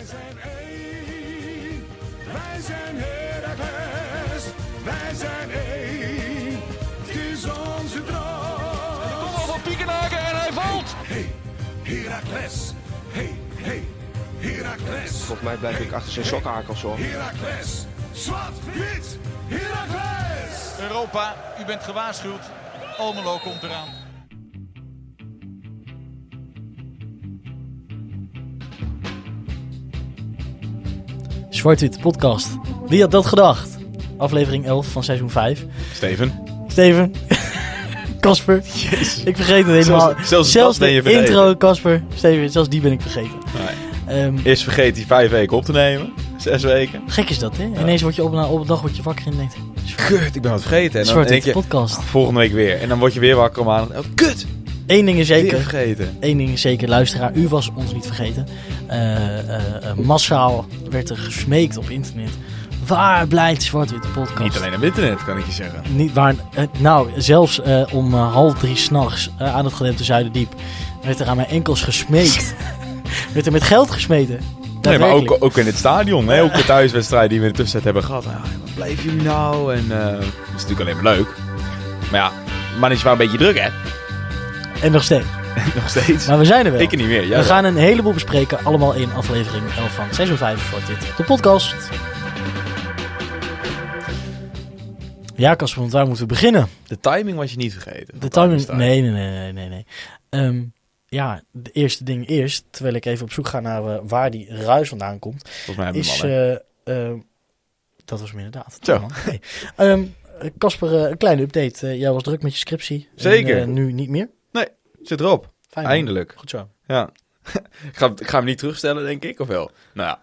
Wij zijn één, wij zijn Heracles, wij zijn één, het is onze droom. Kom op, Piekenhaken en hij valt. Hey, Heracles, hey, hey, Heracles, Volgens mij blijf ik achter zijn sokhakels hoor. Heracles, zwart, wit, Heracles. Europa, u bent gewaarschuwd. Almelo komt eraan. Zwart-Wit podcast. Wie had dat gedacht? Aflevering 11 van seizoen 5. Steven. Steven. Casper. Ik vergeet het helemaal. Zelfs- zelfs je de intro, Casper. Steven, zelfs die ben ik vergeten. Ehm, Eerst vergeet hij vijf weken op te nemen. Zes weken. gek is dat, hè? Ineens word je op, een- op een dag word je wakker en denkt... Kut, ik ben wat vergeten. En dan denk je, podcast. ah, volgende week weer. En dan word je weer wakker om aan. Oh, kut, Eén ding is zeker. vergeten. Eén ding is zeker, luisteraar. U was ons niet vergeten. Eh, eh, eh, massaal werd er gesmeekt op internet. Waar blijft Zwart-Wit podcast? Niet alleen op internet, kan ik je zeggen. Niet waar, nou, zelfs om half drie s'nachts uh, aan het gedempte Zuiderdiep werd er aan mijn enkels gesmeekt. werd er met geld gesmeten. Nee, maar ook, ook in het stadion. Hè? Ook de thuiswedstrijd die we in de tussentijd hebben gehad. Wat blijven jullie nou? En dat is natuurlijk alleen maar leuk. Maar ja, man is wel een beetje druk, hè? En nog steeds. Nog steeds. Maar we zijn er wel. Ik niet meer. Jij we gaan een heleboel bespreken. Allemaal in aflevering 11 van seizoen 5 van dit. De podcast. Ja, Casper, want waar moeten we beginnen? De timing was je niet vergeten. De timing... Nee, nee, nee, nee, nee. Ehm, ja, de eerste ding eerst, terwijl ik even op zoek ga naar eh, waar die ruis vandaan komt. Volgens mij hebben we is... al, hè? eh, ehm, dat was hem inderdaad. Zo. Ehm, Casper, eh, een kleine update. Jij was druk met je scriptie. Zeker. nu niet meer. Zit erop. Fijn. Eindelijk. Goed zo. Ja. ik, ga, ik ga hem niet terugstellen, denk ik, of wel? Nou ja,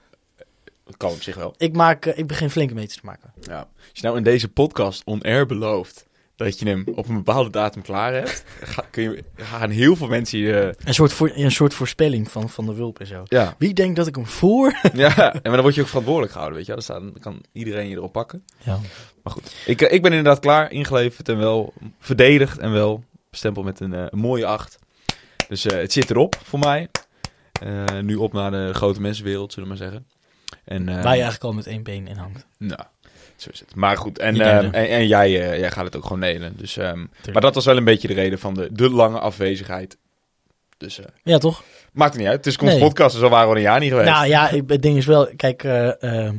dat kan op zich wel. Ik, maak, eh, ik begin flinke meters te maken. Ja. Als je nou in deze podcast on-air belooft dat je hem op een bepaalde datum klaar hebt, ga, kun je, gaan heel veel mensen je... Een soort, voor, een soort voorspelling van, van de Wulp en zo. Ja. Wie denkt dat ik hem voor? ja, en maar dan word je ook verantwoordelijk gehouden, weet je wel. Dan, staat, dan kan iedereen je erop pakken. Ja. Maar goed, ik, eh, ik ben inderdaad klaar, ingeleverd en wel verdedigd en wel bestempeld met een, eh, een mooie acht. Dus eh, het zit erop voor mij. Eh, nu op naar de grote mensenwereld, zullen we maar zeggen. En, Waar je eigenlijk al met één been in hangt. Nou, zo is het. Maar goed, en, ehm, en, en jij, eh, jij gaat het ook gewoon nelen. Dus, ehm, maar dat was wel een beetje de reden van de, de lange afwezigheid. Dus Ja, toch? maakt het niet uit. Het is Nee. podcast, dus al waren we een jaar niet geweest. Nou ja, het ding is wel, kijk, er,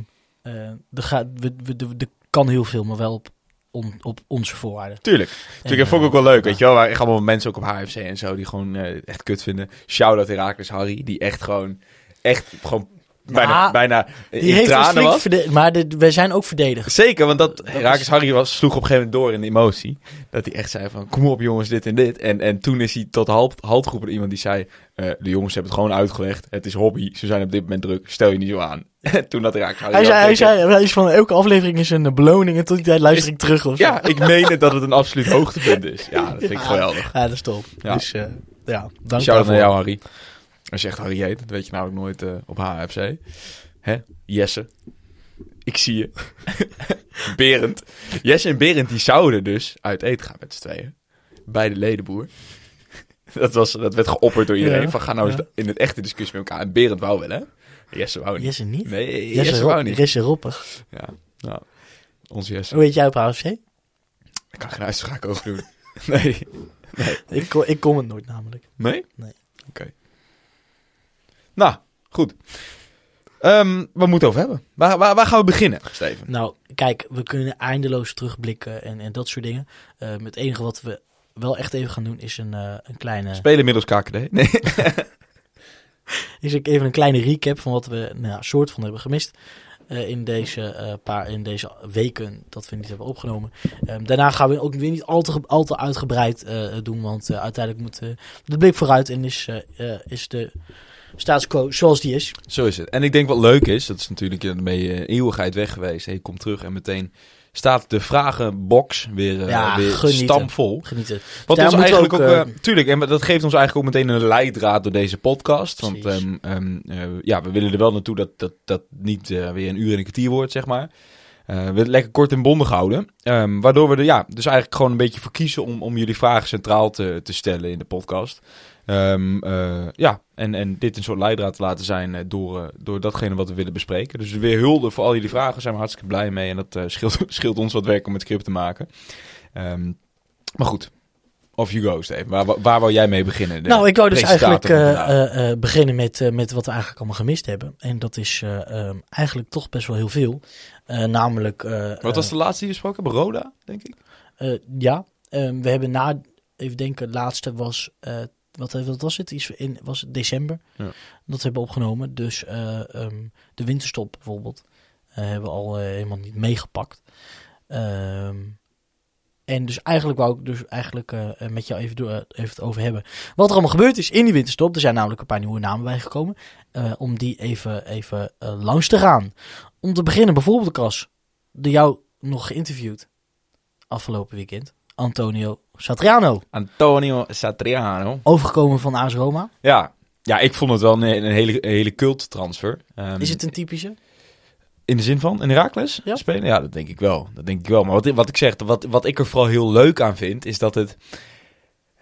gaat, we, we, we- er kan heel veel, maar wel op, on- op onze voorwaarden. Tuurlijk. En, Tuurlijk, dat vond ik ook wel leuk, weet je wel. Waar, ik ga allemaal mensen ook op HFC en zo, die gewoon eh, echt kut vinden. Shout-out Herakles Harry, die echt gewoon, echt gewoon bijna, bijna Die in heeft tranen was. maar de, wij zijn ook verdedigd. Zeker, want dat, Herakles Harry was, sloeg op een gegeven moment door in de emotie. Dat hij echt zei van, kom op jongens, dit en dit. En, en toen is hij tot halt, halt geroepen iemand die zei... eh, de jongens hebben het gewoon uitgelegd. Het is hobby, ze zijn op dit moment druk. Stel je niet zo aan. En toen Herakles Harry... Hij zei, hij zei hij is van elke aflevering is een beloning en tot die tijd luister ik terug of. Ja, ik meen het dat het een absoluut hoogtepunt is. Ja, dat vind ik Ja. geweldig. Ja, dat is top. Ja. Dus eh, ja, dank naar jou, Harry. Als je echt Harry heet, dat weet je namelijk nooit eh, op HFC. Hè? Jesse. Ik zie je. Berend. Jesse en Berend die zouden dus uit eten gaan met z'n tweeën. Bij de ledenboer. Dat, was, dat werd geopperd door iedereen. Ja. Van ga nou eens in het echte discussie met elkaar. En Berend wou wel, hè? Jesse wou niet. Jesse niet? Nee, Jesse, Jesse, wou niet. Jesse Roppig. Ja, nou, onze Jesse. Hoe heet jij op HFC? Ik kan geen uitspraak over doen. Nee. Ik, ko- ik kom het nooit namelijk. Nee? Nee. Oké. Nou, goed. Moeten we het over hebben? Waar, waar, waar gaan we beginnen, Steven? Nou, kijk, we kunnen eindeloos terugblikken en, en dat soort dingen. Eh, het enige wat we wel echt even gaan doen is een, eh, een kleine... Spelen inmiddels KKD? Nee. is ik even een kleine recap van wat we nou, soort van hebben gemist. eh, in, deze, eh, paar, in deze weken dat we niet hebben opgenomen. Ehm, daarna gaan we ook weer niet al te, al te uitgebreid doen. Want uiteindelijk moet de blik vooruit en is, is de status quo zoals die is. Zo is het. En ik denk wat leuk is, dat is natuurlijk een beetje een eeuwigheid weg geweest. Hey, je komt terug en meteen staat de vragenbox weer, eh, Ja, weer genieten. stampvol. Genieten. Wat Daar ons eigenlijk ook, ook, eh, tuurlijk, en dat geeft ons eigenlijk ook meteen een leidraad door deze podcast. Want Precies. ehm, ehm, eh, ja, we willen er wel naartoe dat dat, dat niet eh, weer een uur en een kwartier wordt, zeg maar. Eh, we het lekker kort en bondig houden. Ehm, waardoor we er ja, dus eigenlijk gewoon een beetje voor kiezen om, om jullie vragen centraal te, te stellen in de podcast. Ehm, eh, ja, en, en dit een soort leidraad te laten zijn eh, door, eh, door datgene wat we willen bespreken. Dus weer hulde voor al jullie vragen, zijn we hartstikke blij mee. En dat scheelt, scheelt ons wat werk om het script te maken. Ehm, maar goed, off you go, Steven. Waar, waar, waar wou jij mee beginnen? Nou, ik wou dus eigenlijk beginnen met, met wat we eigenlijk allemaal gemist hebben. En dat is eh, ehm, eigenlijk toch best wel heel veel. Namelijk... Wat was de laatste die we gesproken hebben? Roda, denk ik? ja, we hebben na... Even denken, het laatste was... eh, wat, wat was het? Iets in, was het december? Ja. Dat hebben we opgenomen. Dus eh, ehm, de winterstop bijvoorbeeld eh, hebben we al helemaal niet meegepakt. Ehm, en dus eigenlijk wou ik dus eigenlijk met jou even, door, even het over hebben. Wat er allemaal gebeurd is in die winterstop. Er zijn namelijk een paar nieuwe namen bijgekomen. om die even, even langs te gaan. Om te beginnen bijvoorbeeld Kas. De jou nog geïnterviewd. Afgelopen weekend. Antonio Satriano. Antonio Satriano. Overgekomen van AS Roma. Ja. ja, ik vond het wel een, een hele, een hele cult transfer. Ehm, Is het een typische? In de zin van in Herakles Ja. spelen? Ja, dat denk ik wel. Dat denk ik wel. Maar wat, wat ik zeg, wat, wat ik er vooral heel leuk aan vind, is dat het...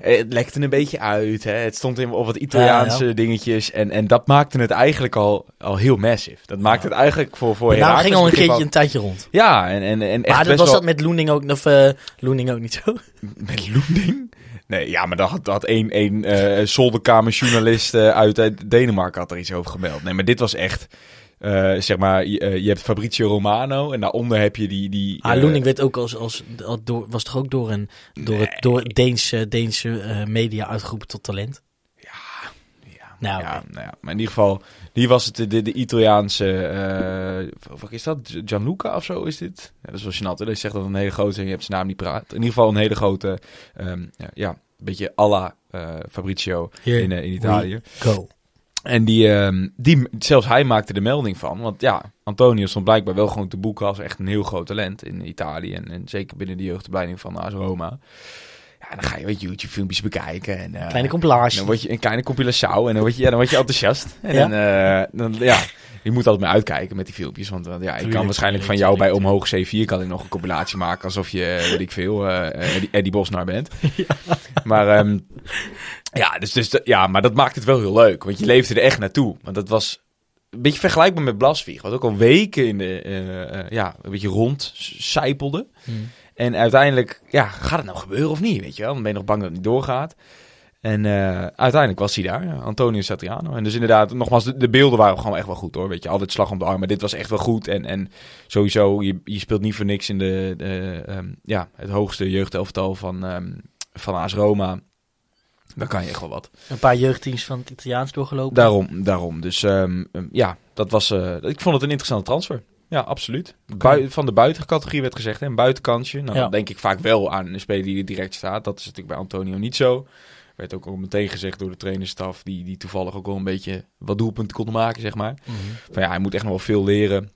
Het lekte een beetje uit. Hè? Het stond in op wat Italiaanse Ja, dingetjes. En, en dat maakte het eigenlijk al, al heel massive. Dat maakte het eigenlijk voor, voor Heracles ging al een keertje een tijdje rond. Ja, en, en, en echt Maar dat was wel... dat met Loening ook, of eh Loening ook niet zo? Met Loending? Nee, ja, maar daar had, had één, één eh zolderkamerjournalist eh, uit, uit Denemarken had er iets over gemeld. Nee, maar dit was echt... eh, zeg maar, je, eh, je hebt Fabrizio Romano en daaronder heb je die... die Ah, eh, Loening werd ook als, als, als door, was toch ook door een door het door Deense, Deense media uitgeroepen tot talent. Ja, Nou, ja, nou ja, maar in ieder geval, hier was het de, de, Italiaanse, wat is dat? Gianluca of zo is dit? Ja, dat is wel gênant, hè? Dat je zegt dat een hele grote, en je hebt zijn naam niet praat. In ieder geval een hele grote, ehm, ja, een beetje alla Fabrizio Here in, in Italië. Go. En die, ehm, die, zelfs hij maakte de melding van, want ja, Antonio stond blijkbaar wel gewoon te boeken als echt een heel groot talent in Italië. En, en zeker binnen de jeugdopleiding van AS Roma. Ja, dan ga je wat YouTube-filmpjes bekijken. En, eh, Kleine compilatie. dan word je een kleine compilatie en dan word je, ja, dan word je enthousiast. En Ja. dan, eh, dan, ja, je moet altijd maar uitkijken met die filmpjes. Want ja, ik kan waarschijnlijk van jou bij. Omhoog C4 kan ik nog een compilatie maken. Alsof je, eh, weet ik veel, eh Eddie, Eddie Bosnaar bent. Maar ehm, ja, dus, dus, ja, maar dat maakt het wel heel leuk. Want je leefde er echt naartoe. Want dat was een beetje vergelijkbaar met Blasvig. Wat ook al weken in de, ja, een beetje rond zijpelde. Hmm. En uiteindelijk, ja, gaat het nou gebeuren of niet? Weet je wel? Dan ben je nog bang dat het niet doorgaat. En eh, uiteindelijk was hij daar, ja, Antonio Satriano. En dus inderdaad, nogmaals, de, de beelden waren gewoon echt wel goed hoor. Weet je, altijd slag om de arm. Maar dit was echt wel goed. En, en sowieso, je, je speelt niet voor niks in de, de, ehm, ja, het hoogste jeugdelftal van, ehm van AS Roma. Dan kan je echt wel wat. Een paar jeugdteams van het Italiaans doorgelopen. Daarom, daarom. Dus ehm, ja, dat was, eh, ik vond het een interessante transfer. Ja, absoluut. Bui- van de buitencategorie werd gezegd, hè, een buitenkansje. Nou, Ja. dan denk ik vaak wel aan een speler die er direct staat. Dat is natuurlijk bij Antonio niet zo. Werd ook al meteen gezegd door de trainerstaf, die, die toevallig ook wel een beetje wat doelpunten konden maken, zeg maar. Mhm. Van ja, hij moet echt nog wel veel leren.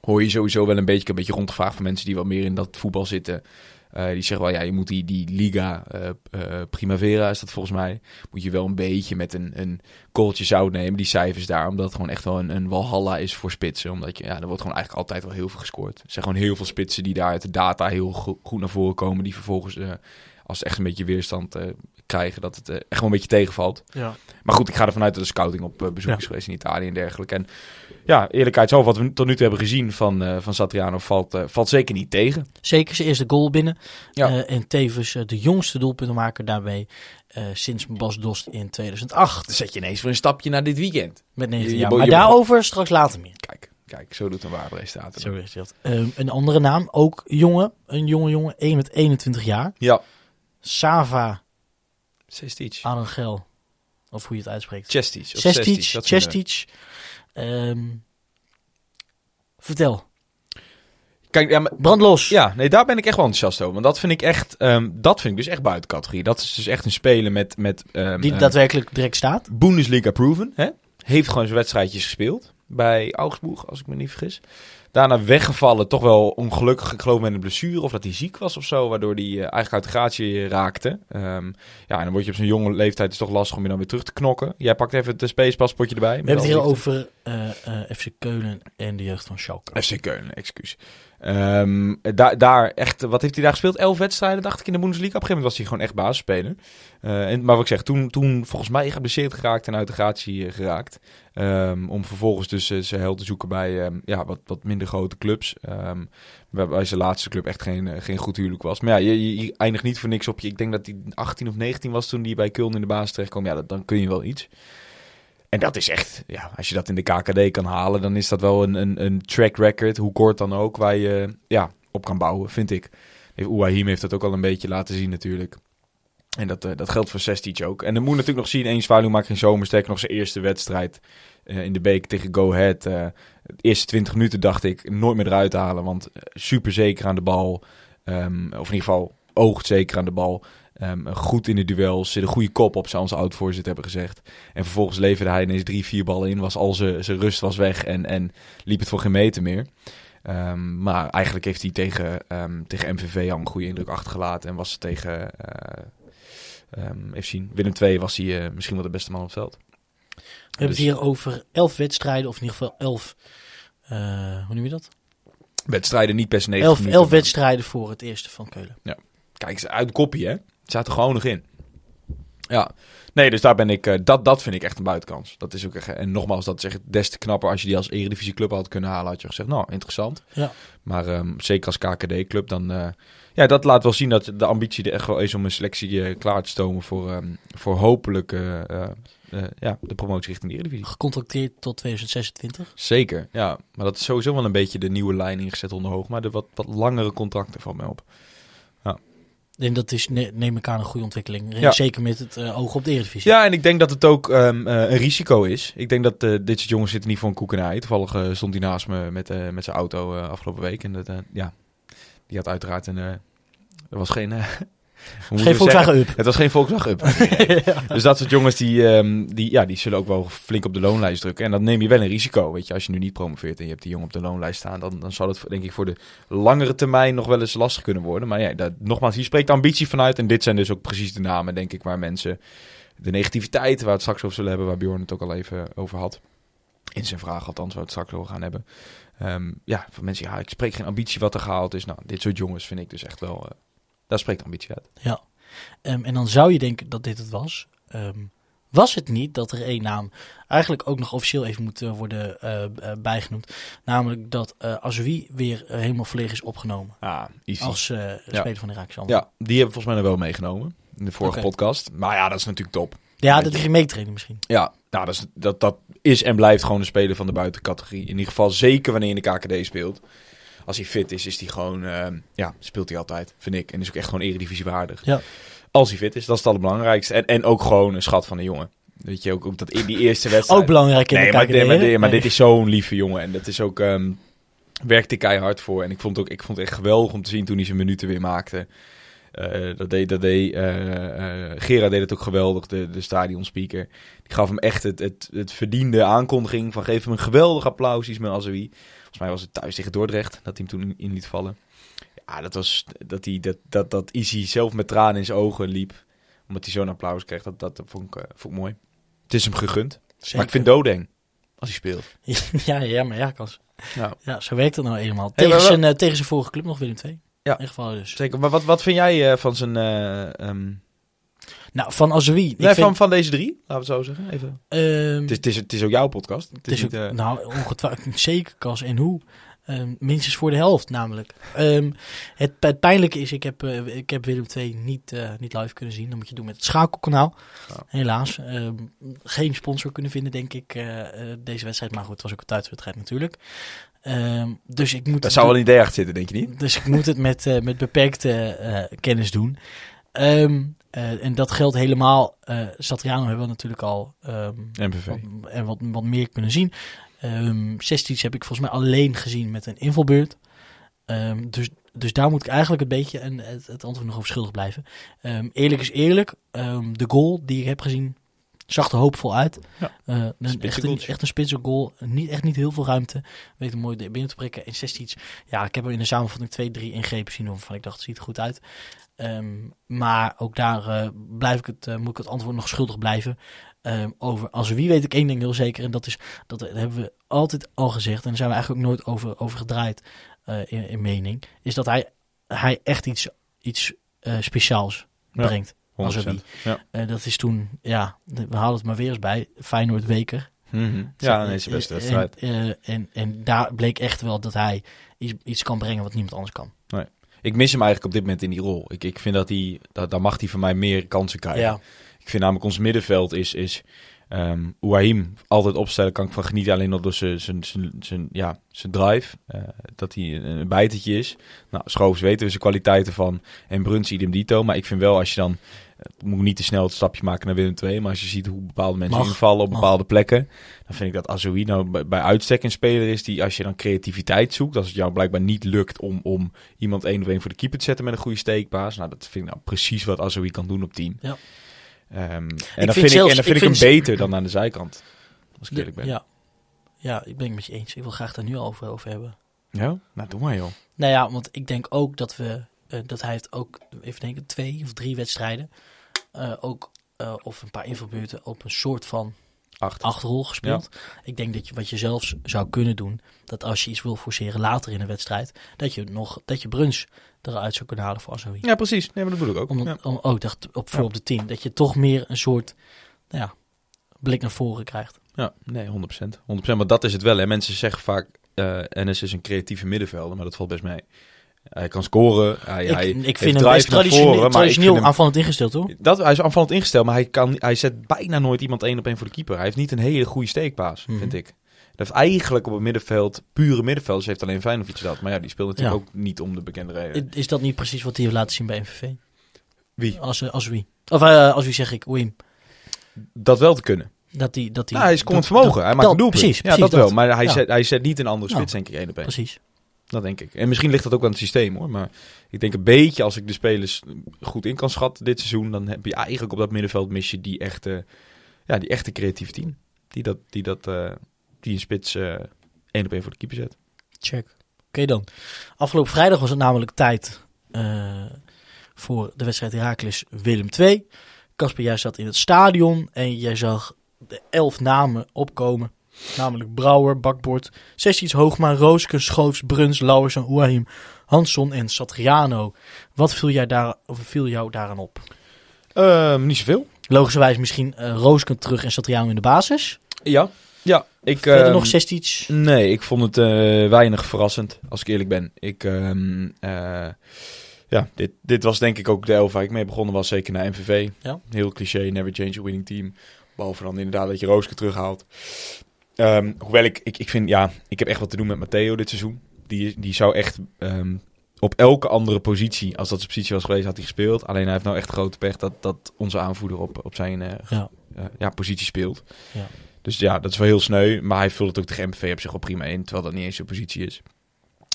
Hoor je sowieso wel een beetje, een beetje rondgevraagd van mensen die wat meer in dat voetbal zitten. Eh, die zeggen wel, ja, je moet die, die Liga eh, eh, Primavera, is dat volgens mij, moet je wel een beetje met een, een korreltje zout nemen, die cijfers daar. Omdat het gewoon echt wel een, een walhalla is voor spitsen. Omdat je, ja, er wordt gewoon eigenlijk altijd wel heel veel gescoord. Er zijn gewoon heel veel spitsen die daar uit de data heel go- goed naar voren komen. Die vervolgens, als echt een beetje weerstand krijgen, dat het eh, echt wel een beetje tegenvalt. Ja. Maar goed, ik ga ervan uit dat de scouting op eh, bezoek Ja. is geweest in Italië en dergelijke. En ja, eerlijkheidshalve, wat we tot nu toe hebben gezien van, eh, van Satriano valt, valt zeker niet tegen. Zeker zijn eerste goal binnen. Ja. En tevens de jongste doelpuntenmaker daarbij sinds Bas Dost in 2008. Dan zet je ineens voor een stapje naar dit weekend. Met 19 je- jaar. Maar daarover straks later meer. Kijk, kijk, zo doet een ware prestatie. Zo is dat. Ehm, een andere naam, ook jongen. Een jonge jongen, 1 met 21 jaar. Ja, Sava Sestic. Arangel. Of hoe je het uitspreekt. Chestic. Chestic. Chestic. Ehm, vertel. Kijk, ja, maar- Brandlos. ja, nee, daar ben ik echt wel enthousiast over. Want dat vind ik echt, ehm, dat vind ik dus echt buiten categorie. Dat is dus echt een speler met, met ehm, Die ehm, daadwerkelijk direct staat. Bundesliga proven. Hè? Heeft gewoon zijn wedstrijdjes gespeeld. Bij Augsburg, als ik me niet vergis. Daarna weggevallen, toch wel ongelukkig, ik geloof met een blessure of dat hij ziek was of zo, waardoor hij eh, eigenlijk uit de gratie raakte. Ehm, ja, en dan word je op zo'n jonge leeftijd, het is toch lastig om je dan weer terug te knokken. Jij pakt even het space paspoortje erbij. We hebben het hier over eh, eh, FC Keulen en de jeugd van Schalke. FC Keulen, excuus. Ehm, daar, echt, wat heeft hij daar gespeeld? Elf wedstrijden, dacht ik, in de Bundesliga. Op een gegeven moment was hij gewoon echt basisspeler. Eh en, maar wat ik zeg, toen, toen volgens mij geblesseerd geraakt en uit de gratie eh, geraakt. Ehm, om vervolgens dus eh, zijn hel te zoeken bij ehm, ja, wat, wat minder grote clubs. Waarbij zijn laatste club echt geen, geen goed huwelijk was. Maar ja, je, eindigt niet voor niks op je. Ik denk dat hij 18 of 19 was toen hij bij Köln in de baas terecht kwam. Ja, dan kun je wel iets. En dat is echt, ja, als je dat in de KKD kan halen, dan is dat wel een, een, een track record, hoe kort dan ook, waar je ja, op kan bouwen, vind ik. Ouahim heeft dat ook al een beetje laten zien natuurlijk. En dat, eh, dat geldt voor Sestic ook. En dan moet natuurlijk nog zien, eens Zwaluw maakt geen zomer, sterker nog zijn eerste wedstrijd eh, in de beek tegen Go Ahead. eh, de eerste 20 minuten dacht ik nooit meer eruit te halen, want super zeker aan de bal. Ehm, of in ieder geval oogt zeker aan de bal. Ehm, goed in de duels, zit een goede kop op, zou onze oud-voorzitter hebben gezegd. En vervolgens leverde hij ineens drie, vier ballen in, was al zijn rust was weg en, en liep het voor geen meter meer. Ehm, maar eigenlijk heeft hij tegen, ehm, tegen MVV al een goede indruk achtergelaten. En was tegen, eh even zien, Willem II was hij eh, misschien wel de beste man op het veld. We hebben Dus- het hier over elf wedstrijden, of in ieder geval elf, eh, hoe noem je dat? Wedstrijden niet per se 90 Elf, elf wedstrijden voor het eerste van Keulen. Kijk, ze uit de kopie, hè? Er gewoon nog in. Ja. Nee, dus daar ben ik... eh, dat, dat vind ik echt een buitenkans. Dat is ook echt... En nogmaals, dat is echt des te knapper. Als je die als eredivisieclub had kunnen halen, had je gezegd... Nou, interessant. Ja. Maar ehm, zeker als KKD-club, dan... eh, ja, dat laat wel zien dat de ambitie er echt wel is om een selectie eh, klaar te stomen... voor, ehm, voor hopelijk ja, de promotie richting de Eredivisie. Gecontracteerd tot 2026. Zeker, ja. Maar dat is sowieso wel een beetje de nieuwe lijn ingezet onder hoog. Maar de wat, wat langere contracten van mij op. En dat is, ne- neem ik aan, een goede ontwikkeling. Ja. Zeker met het eh, oog op de Eredivisie. Ja, en ik denk dat het ook ehm, eh, een risico is. Ik denk dat eh, dit soort jongens zitten niet voor een koek en ei. Toevallig stond hij naast me met, met zijn auto afgelopen week. En dat, ja, die had uiteraard een... er was geen... Geen zeggen? Up. Het was geen Volkswagen Up. Dus dat soort jongens, die, ehm, die, ja, die zullen ook wel flink op de loonlijst drukken. En dan neem je wel een risico. Weet je, als je nu niet promoveert en je hebt die jongen op de loonlijst staan... dan, dan zal het denk ik voor de langere termijn nog wel eens lastig kunnen worden. Maar ja, dat, nogmaals, hier spreekt ambitie vanuit. En dit zijn dus ook precies de namen, denk ik, waar mensen... De negativiteit, waar we het straks over zullen hebben... waar Bjorn het ook al even over had. In zijn vraag althans, waar we het straks over gaan hebben. Ehm, ja, van mensen, ja, ik spreek geen ambitie wat er gehaald is. Nou, dit soort jongens vind ik dus echt wel... eh daar spreekt ambitie uit. Ja. Ehm, en dan zou je denken dat dit het was. Ehm, was het niet dat er één naam eigenlijk ook nog officieel even moet eh, worden eh, eh, bijgenoemd. Namelijk dat eh Azoui weer helemaal volledig is opgenomen. Ah, easy. Als speler van de Hand. Ja, die hebben volgens mij nog wel meegenomen in de vorige podcast. Maar ja, dat is natuurlijk top. ja dat je. ging meetrainen misschien. Ja, nou, dat, is, dat, dat is en blijft gewoon een speler van de buitencategorie. In ieder geval zeker wanneer je in de KKD speelt. Als hij fit is, is hij gewoon, ehm, ja, speelt hij altijd, vind ik. En is ook echt gewoon eredivisie waardig. Ja. Als hij fit is, dat is het allerbelangrijkste. En, en ook gewoon een schat van een jongen. Weet je, ook, ook dat in die eerste wedstrijd... Ook belangrijk in nee, de maar, KKD. maar, dit- maar Nee. dit is zo'n lieve jongen. En dat is ook... ehm werkte keihard voor. En ik vond, ook, ik vond het echt geweldig om te zien toen hij zijn minuten weer maakte. Eh, dat deed, dat deed eh, eh, Gerard deed het ook geweldig, de, de stadionspeaker. Die gaf hem echt het, het, het verdiende aankondiging van geef hem een geweldig applaus, Ismail Azoui. Volgens mij was het thuis tegen Dordrecht dat hij hem toen in, liet vallen. Ja, dat was dat hij dat, dat, dat Izzy zelf met tranen in zijn ogen liep. Omdat hij zo'n applaus kreeg, dat, dat vond, ik, eh, vond ik mooi. Het is hem gegund. Zeker. Maar ik vind doodeng als hij speelt. ja, ja, maar ja, kans. Nou, Ja, zo werkt het nou eenmaal. Tegen, zijn, eh, tegen zijn vorige club nog Willem II. Ja. In ieder geval dus. zeker. Maar wat, wat vind jij eh, van zijn... eh, ehm, Nou, van Azoui. ik nee, vind, van, van deze drie? Laten we het zo zeggen. Even. ehm, Het is, het, is, het is ook jouw podcast. Het Het is niet, ook, eh, nou, ongetwijfeld zeker Kas. En hoe? Ehm, minstens voor de helft namelijk. Ehm, het, het pijnlijke is, ik heb, eh, ik heb Willem II niet, eh, niet live kunnen zien. Dat moet je doen met het schakelkanaal. Ja. Helaas. Ehm, geen sponsor kunnen vinden, denk ik, deze wedstrijd. Maar goed, het was ook een thuiswedstrijd natuurlijk. Ehm, dus ik moet Daar zou wel een idee achter zitten, denk je niet? dus ik moet het met, met beperkte eh, kennis doen. Ehm, eh, en dat geldt helemaal. eh Satriano hebben we natuurlijk al MVV. wat- en wat, wat meer kunnen zien. Ehm 16 heb ik volgens mij alleen gezien met een invalbeurt. Ehm, dus, dus daar moet ik eigenlijk een beetje een, het, het antwoord nog over schuldig blijven. Eerlijk is eerlijk. de goal die ik heb gezien, zag er hoopvol uit. Ja. Een- echt, een, echt een spitse goal. Niet, echt niet heel veel ruimte. Weet hem mooi binnen te prikken. En 16 Ja, ik heb hem in de samenvatting 2-3 ingrepen zien. Waarvan ik dacht, het ziet er goed uit. Ehm, maar ook daar eh, blijf ik het, eh, moet ik het antwoord nog schuldig blijven. Ehm, over als wie weet ik één ding heel zeker. En dat is, dat hebben we altijd al gezegd. En daar zijn we eigenlijk ook nooit over, over gedraaid eh, in, in mening. Is dat hij, hij echt iets, iets eh, speciaals Ja. brengt. 100%. Als Ja. Eh, dat is toen, ja, we halen het maar weer eens bij. Feyenoord Weker. Mhm. ja, nee, de beste wedstrijd. En, eh, en, en daar bleek echt wel dat hij iets, iets kan brengen wat niemand anders kan. Ik mis hem eigenlijk op dit moment in die rol. Ik, ik vind dat hij, dat, daar mag hij van mij meer kansen krijgen. Ja, Ik vind namelijk ons middenveld is, is ehm Ouahim altijd opstellen. Kan ik van genieten alleen nog door zijn, zijn, zijn, zijn, ja, zijn drive. eh, dat hij een, een bijtertje is. Nou, Schoofs weten we zijn kwaliteiten van. En Bruns idem dito. Maar ik vind wel als je dan... Het moet niet te snel het stapje maken naar Willem II. Maar als je ziet hoe bepaalde mensen Mag. invallen op Mag. bepaalde plekken. Dan vind ik dat Azoui nou bij, bij uitstek een speler is die als je dan creativiteit zoekt. Als het jou blijkbaar niet lukt om, om iemand één op één voor de keeper te zetten met een goede steekpaas. Nou, dat vind ik nou precies wat Azoui kan doen op 10. Ja. Ehm, en dan vind ik, en dan vind ik hem beter dan aan de zijkant. Als ik eerlijk ben. ja. ja, ik ben het met je eens. Ik wil graag daar nu over, over hebben. Ja? Nou, doe maar joh. Nou ja, want ik denk ook dat we eh, dat hij heeft ook even denken twee of drie wedstrijden eh, ook eh, of een paar invalbeurten op een soort van Acht. achterrol gespeeld. Ik denk dat je wat je zelfs zou kunnen doen, dat als je iets wil forceren later in een wedstrijd, dat je nog dat je Bruns eruit zou kunnen halen voor Azoui. Ja, precies. Nee, maar dat bedoel ik ook. Om, Ja. om, oh, ik dacht op, voor Ja. op de 10. Dat je toch meer een soort nou ja, blik naar voren krijgt. Ja, nee, 100%. 100%. Maar dat is het wel. Hè. Mensen zeggen vaak, eh Ennis is een creatieve middenvelder, maar dat valt best mee. Hij kan scoren. Hij, ik, hij ik vind hem best traditioneel, voren, traditioneel hem- aanvallend ingesteld, hoor. Dat, hij is aanvallend ingesteld, maar hij, kan, hij zet bijna nooit iemand één op één voor de keeper. Hij heeft niet een hele goede steekpaas, Mhm. vind ik. Hij heeft eigenlijk op het middenveld, pure middenvelders, heeft alleen Feyenoord dat. Maar ja, die speelt natuurlijk Ja. ook niet om de bekende reden. Is dat niet precies wat hij heeft laten zien bij MVV? Wie? Als, als wie? Of eh, als wie zeg ik, Wim. Dat wel te kunnen. Dat hij, dat hij, Nou, hij is komend dat- vermogen. dat- hij maakt dat- een doelpunt. Precies, ja, precies dat, wel. dat. Maar hij, Ja. zet, hij zet niet een andere Nou, spits, denk ik, één op één. Precies. Dat denk ik. En misschien ligt dat ook aan het systeem hoor. Maar ik denk een beetje als ik de spelers goed in kan schatten dit seizoen. Dan heb je eigenlijk op dat middenveld mis je die echte, ja, die echte creatieve team. Die dat, die dat, eh, die een spits eh één op één voor de keeper zet. Check. Oké dan. Afgelopen vrijdag was het namelijk tijd eh, voor de wedstrijd Heracles Willem 2. Casper, jij zat in het stadion en jij zag de elf namen opkomen. Namelijk Brouwer, Bakbord, Sessies, Hoogma, Rooske, Schoofs, Bruns, Lauwers en Ouahim, Hansson en Satriano. Wat viel, jij daar, of viel jou daaraan op? Ehm, niet zoveel. Logischerwijs misschien Roosken terug en Satriano in de basis. Ja. Ja. Ik, Verder ehm, nog Sestic. Nee, ik vond het eh, weinig verrassend, als ik eerlijk ben. Ik, ehm, eh, ja, dit, dit was denk ik ook de elf waar ik mee begonnen was, zeker naar MVV. Ja. Heel cliché, never change a winning team. Behalve dan inderdaad dat je Rooske terughaalt. Ehm, hoewel ik, ik, ik vind, ja, ik heb echt wat te doen met Matteo dit seizoen. Die, die zou echt op elke andere positie, als dat zijn positie was geweest, had hij gespeeld. Alleen hij heeft nou echt grote pech dat, dat onze aanvoerder op, op zijn Ja. eh, ja, positie speelt. Ja. Dus ja, dat is wel heel sneu. Maar hij vult het ook tegen MVV op zich wel prima in. Terwijl dat niet eens zijn positie is.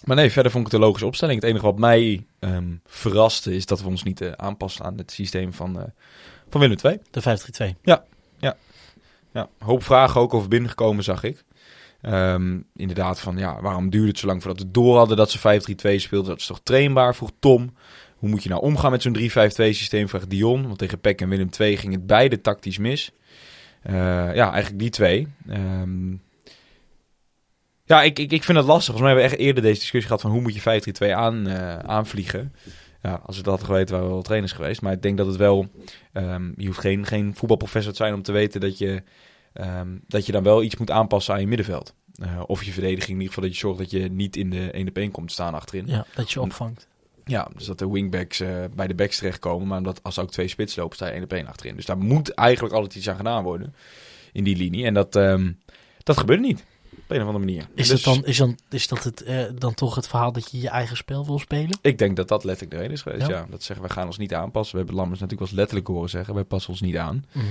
Maar nee, verder vond ik het een logische opstelling. Het enige wat mij ehm, verraste is dat we ons niet eh, aanpassen aan het systeem van, eh van Willem II. De 5-3-2. Ja, hoop vragen ook over binnengekomen, zag ik. Ehm, inderdaad, van ja, waarom duurde het zo lang voordat we door hadden dat ze 5-3-2 speelden? Dat is toch trainbaar, vroeg Tom. Hoe moet je nou omgaan met zo'n 3-5-2 systeem, vraagt Dion. Want tegen Peck en Willem II ging het beide tactisch mis. Eh, ja, eigenlijk die twee. Ehm, ja, ik, ik, ik vind het lastig. Volgens mij hebben we echt eerder deze discussie gehad van hoe moet je 5-3-2 aan, eh, aanvliegen. Ja, als we dat hadden geweten, waren we wel trainers geweest. Maar ik denk dat het wel... ehm, je hoeft geen, geen voetbalprofessor te zijn om te weten dat je, ehm, dat je dan wel iets moet aanpassen aan je middenveld. Eh, of je verdediging, in ieder geval dat je zorgt dat je niet in de 1 op 1 komt te staan achterin. Ja, dat je opvangt. Ja, dus dat de wingbacks eh, bij de backs terechtkomen. Maar omdat als ook twee spits lopen, sta je 1 op 1 achterin. Dus daar moet eigenlijk altijd iets aan gedaan worden in die linie. En dat, ehm, dat gebeurt niet. Op een of andere manier. Is, Dus dat dan, is, dan, is dat het, eh, dan toch het verhaal dat je je eigen spel wil spelen? Ik denk dat dat letterlijk de reden is geweest. Ja. Ja. Dat zeggen, we gaan ons niet aanpassen. We hebben Lammers natuurlijk wel letterlijk horen zeggen. Wij passen ons niet aan. Mhm.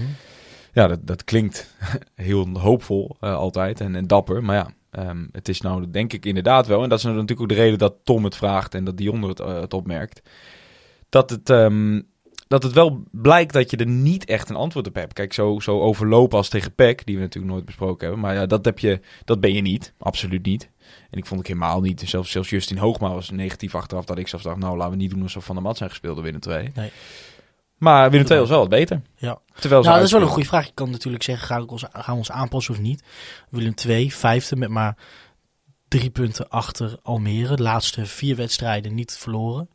Ja, dat, dat klinkt heel hoopvol eh, altijd en, en dapper. Maar ja, ehm, het is nou denk ik inderdaad wel. En dat is natuurlijk ook de reden dat Tom het vraagt en dat Dion het, eh, opmerkt. Dat het, ehm, dat het wel blijkt dat je er niet echt een antwoord op hebt. Kijk, zo, zo overlopen als tegen PEC, die we natuurlijk nooit besproken hebben. Maar ja, dat, heb je, dat ben je niet. Absoluut niet. En ik vond ik helemaal niet. Zelfs, zelfs Justin Hoogma was negatief achteraf. Dat ik zelfs dacht, nou laten we niet doen alsof Van der Mat zijn gespeeld door Willem 2. Nee. Maar Willem 2 was wel wat beter. Ja. Terwijl Nou, dat is wel een goede vraag. Je kan natuurlijk zeggen, gaan we ons, gaan we ons aanpassen of niet? Willem 2, vijfde met maar drie punten achter Almere. De laatste vier wedstrijden niet verloren.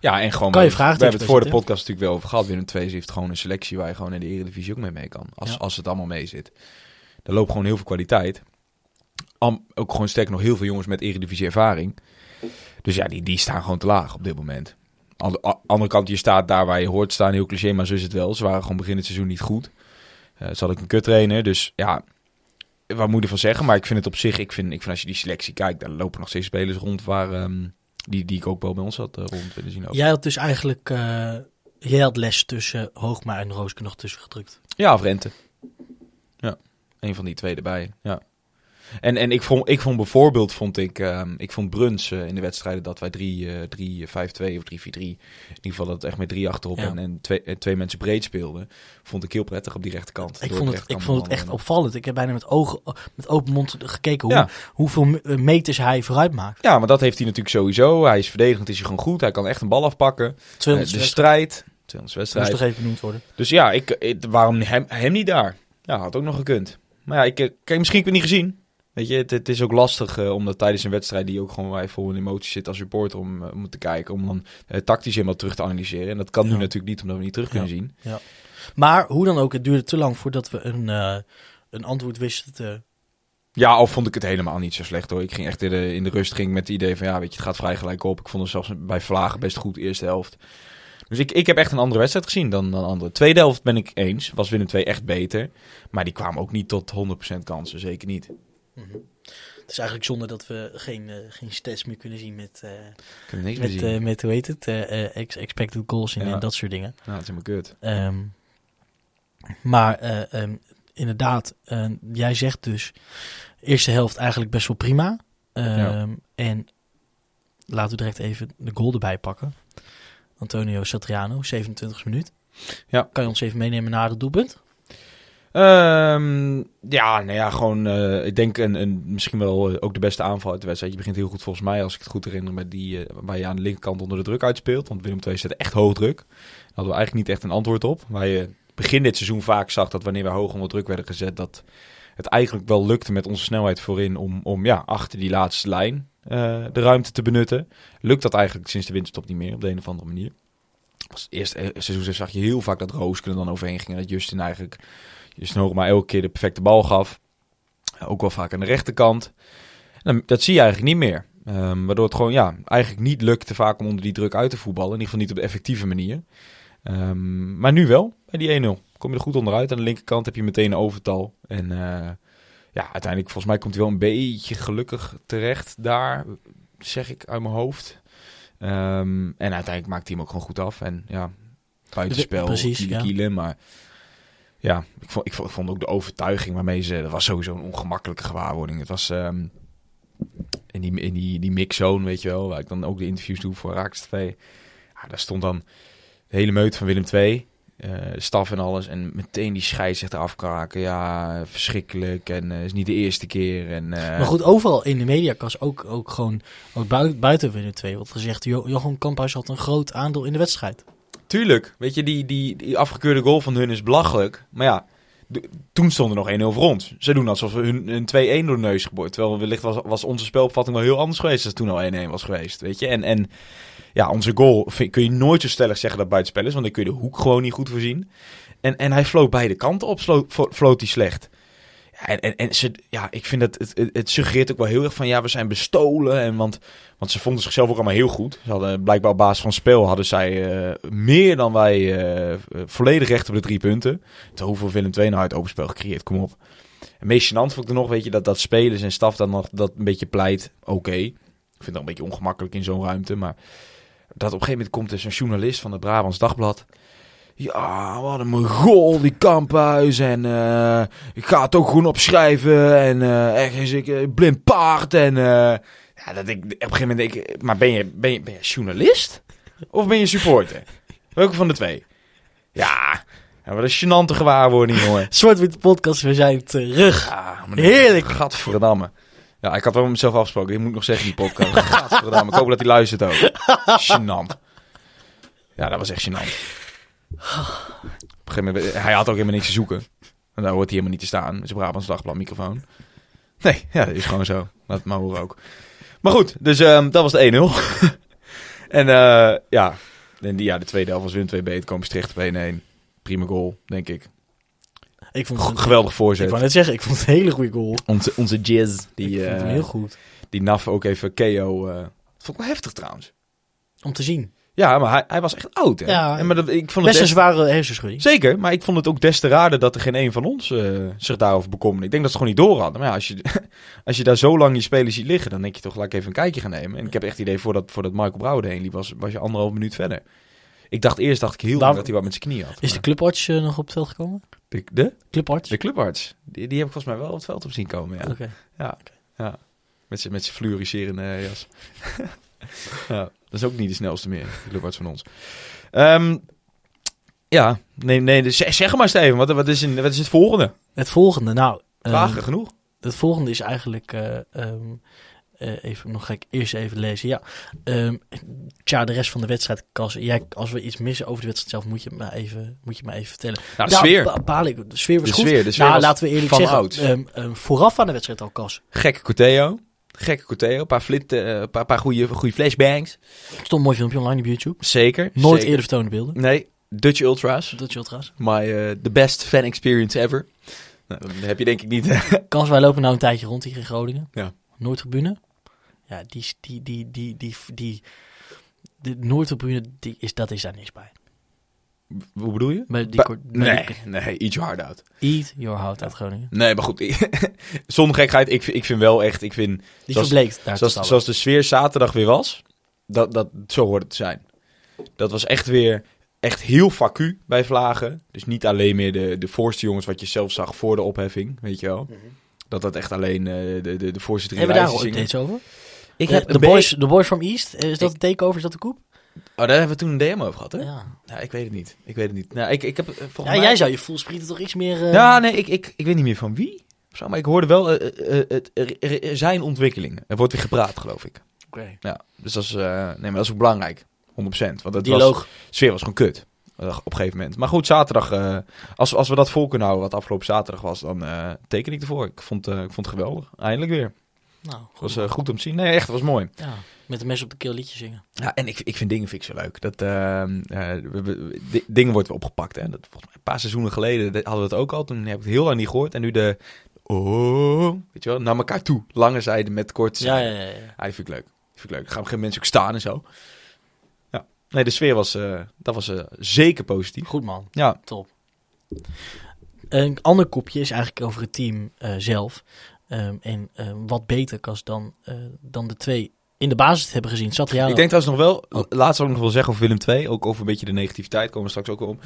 Ja, en gewoon... Kan je we- vragen We hebben het voor de podcast natuurlijk wel over gehad. Willem 2 heeft gewoon een selectie waar je gewoon in de Eredivisie ook mee mee kan. Als, Ja. als het allemaal mee zit. Er loopt gewoon heel veel kwaliteit. Am, ook gewoon sterk nog heel veel jongens met Eredivisie ervaring. Dus ja, die, die staan gewoon te laag op dit moment. Aan de andere kant, je staat daar waar je hoort staan. Heel cliché, maar zo is het wel. Ze waren gewoon begin het seizoen niet goed. Eh ze had ik een kut trainer. Dus ja, wat moet je ervan zeggen? Maar ik vind het op zich, ik vind, ik vind als je die selectie kijkt, daar lopen nog steeds spelers rond waar, ehm, die, die ik ook wel bij ons had eh, rond willen zien. Ook. Jij had dus eigenlijk, eh, jij had les tussen Hoogma en Rooske nog tussen gedrukt. Ja, of Rente. Ja, een van die twee erbij. Ja. En, en ik, vond, ik vond bijvoorbeeld, vond ik, ehm, ik vond Bruns eh, in de wedstrijden dat wij 3, eh 3 5 2 of 3 4 3, in ieder geval dat het echt met drie achterop Ja. en, en twee, twee mensen breed speelden, vond ik heel prettig op die rechterkant. Ik vond het, ik vond het echt opvallend. Ik heb bijna met, ogen, met open mond gekeken hoe, Ja. hoeveel me- meters hij vooruit maakt. Ja, maar dat heeft hij natuurlijk sowieso. Hij is verdedigend, is hij gewoon goed. Hij kan echt een bal afpakken. 200 Eh, de strijd. 200 moest wedstrijden. toch even benoemd worden. Dus ja, ik, ik- waarom hem, hem niet daar? Ja, had ook nog gekund. Maar ja, ik, eh, kijk, misschien heb ik het niet gezien. Weet je, het, het is ook lastig eh, omdat tijdens een wedstrijd die ook gewoon waar je vol in emotie zit als supporter om, eh, om te kijken, om dan eh, tactisch helemaal terug te analyseren. En dat kan nu Ja. natuurlijk niet, omdat we niet terug kunnen Ja. zien. Maar hoe dan ook, het duurde te lang voordat we een, een antwoord wisten te... Ja, al vond ik het helemaal niet zo slecht hoor. Ik ging echt in de, in de rust ging met het idee van ja, weet je, het gaat vrij gelijk op. Ik vond het zelfs bij Vlagen best goed eerste helft. Dus ik, ik heb echt een andere wedstrijd gezien dan een andere. Tweede helft ben ik eens. Was Willem II echt beter. Maar die kwamen ook niet tot 100% kansen. Zeker niet. Het is eigenlijk zonde dat we geen, eh, geen stats meer kunnen zien met, eh, er niks meer met, zien. eh, met hoe heet het, ex- expected goals en, Ja. en dat soort dingen. Nou, dat is helemaal kut. Ehm, maar eh, ehm, inderdaad, jij zegt dus, eerste helft eigenlijk best wel prima. Ehm, Ja. En laten we direct even de goal erbij pakken. Antonio Satriano, 27 minuut. Ja. Kan je ons even meenemen naar het doelpunt? Ehm, ja, nou ja, gewoon, eh, ik denk een, een, misschien wel eh, ook de beste aanval uit de wedstrijd. Je begint heel goed volgens mij, als ik het goed herinner, met die eh, waar je aan de linkerkant onder de druk uitspeelt. Want Willem II zette echt hoog druk. Daar hadden we eigenlijk niet echt een antwoord op. Waar je begin dit seizoen vaak zag dat wanneer we hoog onder druk werden gezet, dat het eigenlijk wel lukte met onze snelheid voorin om, om ja, achter die laatste lijn de ruimte te benutten. Lukt dat eigenlijk sinds de winterstop niet meer op de een of andere manier. Als eerste seizoen zag je heel vaak dat Roosken er dan overheen ging en dat Justin eigenlijk Justin Hoogma elke keer de perfecte bal gaf. Ook wel vaak aan de rechterkant. En dat zie je eigenlijk niet meer. Ehm, waardoor het gewoon ja, eigenlijk niet lukte vaak om onder die druk uit te voetballen. In ieder geval niet op de effectieve manier. Ehm, maar nu wel, bij die 1-0. Kom je er goed onderuit. Aan de linkerkant heb je meteen een overtal. En eh, ja, uiteindelijk volgens mij komt hij wel een beetje gelukkig terecht daar. Zeg ik uit mijn hoofd. Ehm, en uiteindelijk maakt hij hem ook gewoon goed af. En ja, buitenspel, Precies, kiele ja. kiele, maar... Ja, ik vond, ik, vond, ook de overtuiging waarmee ze... Dat was sowieso een ongemakkelijke gewaarwording. Het was ehm, in die, in die, die mixzone, weet je wel... waar ik dan ook de interviews doe voor Raaks TV. Ja, daar stond dan de hele meut van Willem II... eh, staf en alles. En meteen die scheidsrechter afkraken. Ja, verschrikkelijk. En het is niet de eerste keer. En, eh, Maar goed, overal in de mediakast, ook, ook gewoon ook buiten, Willem II, wordt gezegd, Jo- Johan Kamphuis had een groot aandeel in de wedstrijd. Tuurlijk. Weet je, die, die, die afgekeurde goal van hun is belachelijk. Maar ja, toen stond er nog 1-0 voor ons. Ze doen alsof we hun een 2-1 door de neus geboord. Terwijl wellicht was, was onze spelopvatting wel heel anders geweest het toen al 1-1 was geweest. Weet je, en, en ja, onze goal kun je nooit zo stellig zeggen dat buitenspel is. Want dan kun je de hoek gewoon niet goed voorzien. En, en hij floot beide kanten op, floot hij slecht. En ze, ja, ik vind dat het, het, het suggereert ook wel heel erg van ja, we zijn bestolen. En want, want ze vonden zichzelf ook allemaal heel goed. Ze hadden blijkbaar op basis van spel hadden zij eh, meer dan wij eh, volledig recht op de drie punten. Terwijl hoeveel Willem II nou uit open spel gecreëerd, kom op. En meest gênant vond ik er nog, weet je, dat, dat spelers en staf dan nog dat een beetje pleit. Oké, ik vind het wel een beetje ongemakkelijk in zo'n ruimte, maar dat op een gegeven moment komt er zo'n journalist van het Brabants Dagblad. Ja, wat een goal die Kamphuis. En eh, ik ga het ook gewoon opschrijven. En echt is ik eh, blind paard. En ja, dat ik op een gegeven moment denk ik, maar ben je, ben je, ben je journalist? Of ben je supporter? Welke van de twee? Ja, ja wat een gênante gewaarwording, jongen. Zwart-Wit Podcast, we zijn terug. Ja, Heerlijk. Gadverdamme. Ja, ik had wel met mezelf afgesproken. Ik moet nog zeggen, die podcast. Gadverdamme. Ik hoop dat hij luistert ook. Gênant. Ja, dat was echt gênant. Op een gegeven moment, hij had ook helemaal niks te zoeken. En daar hoort hij helemaal niet te staan. Met zijn Brabants Dagblad microfoon. Nee, ja, dat is gewoon zo. Laat het maar horen ook. Maar goed, dus ehm, dat was de 1-0. en eh, ja, en die, ja, de tweede helft was Willem 2 beter. Komen terecht op 1-1. Prima goal, denk ik. Ik vond het, Geweldig Ik voorzet. wou net zeggen, ik vond het een hele goede goal. Onze, onze Jizz, die, ik vond hem eh, heel goed. die Naf ook even KO. eh dat vond ik wel heftig trouwens. Om te zien. Ja, maar hij, hij was echt oud. Hè? Ja. en maar dat, ik vond het Best een zware hersenschudding. Zeker, maar ik vond het ook des te raarder dat er geen een van ons eh, zich daarover bekommerde. Ik denk dat ze het gewoon niet door hadden. Maar ja, als je, als je daar zo lang je spelers ziet liggen, dan denk je toch, laat ik even een kijkje gaan nemen. En ik heb echt het idee, voordat, voordat Michael Brouwer heen liep, was, was je anderhalf minuut verder. Ik dacht eerst, dacht ik heel lang dat hij wat met zijn knie had. Is de clubarts eh, nog op het veld gekomen? de, de, Clubarts? de clubarts, die, die heb ik volgens mij wel op het veld op zien komen. Ja. Oké. Ja, ja. Met zijn met jas. ja, dat is ook niet de snelste meer, clubarts van ons. Ehm, ja, nee, nee, dus zeg maar Steven, wat, wat, is, wat is het volgende? Het volgende, nou... ehm, Vragen genoeg? Het volgende is eigenlijk... eh, ehm, eh, even, nog ga ik eerst even lezen. Ja, ehm, tja, de rest van de wedstrijd, Cas, jij, als we iets missen over de wedstrijd zelf, moet je het me even, moet je me even vertellen. Nou, de Ja, sfeer. de sfeer was De goed. sfeer, de sfeer nou, was laten we eerlijk zeggen, vooraf aan de wedstrijd al, Cas, Gekke Corteo. Gekke Corteo. Een paar, flit, eh, een paar, paar goede, goede flashbangs. stond een mooi filmpje online op YouTube. Zeker. Nooit zeker. eerder vertoonde beelden. Nee, Dutch Ultras. Je trouwens. My, eh, the best fan experience ever. Nou, dat heb je denk ik niet. Kans, wij lopen nou een tijdje rond hier in Groningen. Ja. Noordtribune. Ja, die, die, die, die, die, die, de Noordtribune, die is, dat is daar niks bij. Hoe bedoel je? Bij die Ba- kort- bij nee, die- nee, eat your heart out. Eat your hout uit Groningen. Nee, maar goed. Zonder gekheid, ik, vind- ik vind wel echt, ik vind, Die Zoals- verbleekt daar zoals, zoals de sfeer zaterdag weer was, dat, dat, zo hoort het te zijn. Dat was echt weer, echt heel vacu bij Vlagen. Dus niet alleen meer de, de voorste jongens wat je zelf zag voor de opheffing, weet je wel. Dat dat echt alleen eh, de, de, de voorste drie Hebben we daar al zingen. updates over? Ik De, heb de, boys, de boys from East, eh, is dat een takeover? Is dat de koep? Oh, daar hebben we toen een DM over gehad, hè? Ja. Ja, ik weet het niet. Ik weet het niet. Nou, ik, ik heb eh, volgens ja, mij... jij zou je voelsprieten toch iets meer... eh, Ja, nee, ik, ik, ik weet niet meer van wie. Zo, maar ik hoorde wel eh, het, zijn ontwikkelingen. Er wordt weer gepraat, geloof ik. Oké. Ja, dus dat is, nee, maar dat is ook belangrijk. 100%. Want het was, de sfeer was gewoon kut. op een gegeven moment. Maar goed, zaterdag, als, als we dat vol kunnen houden, wat afgelopen zaterdag was, dan teken ik ervoor. Ik vond, ik vond het geweldig. Eindelijk weer. Nou, Het was goed om te zien. Nee, echt, het was mooi. Ja, met een mes op de keel liedje zingen. Ja, en ik, ik vind dingen vind ik zo leuk. Dat, ehm, eh, we- we- di- dingen wordt weer opgepakt. Hè. Dat, volgens mij een paar seizoenen geleden hadden we het ook al. Toen heb ik het heel lang niet gehoord. En nu de... Oh, weet je wel, naar elkaar toe. Lange zijde met korte zijde. ja, ja. ja. Ja, die vind ik leuk. Die vind ik leuk. Dan gaan geen mensen ook staan en zo. Ja. Nee, de sfeer was, eh, dat was eh, zeker positief. Goed man, Ja, top. Een ander kopje is eigenlijk over het team eh, zelf. Ehm, en ehm, wat beter Cas, dan, eh, dan de twee in de basis te hebben gezien. Satriano. ik denk trouwens nog wel, Oh. laatst ook nog wel zeggen over Willem II, ook over een beetje de negativiteit, komen we straks ook wel om.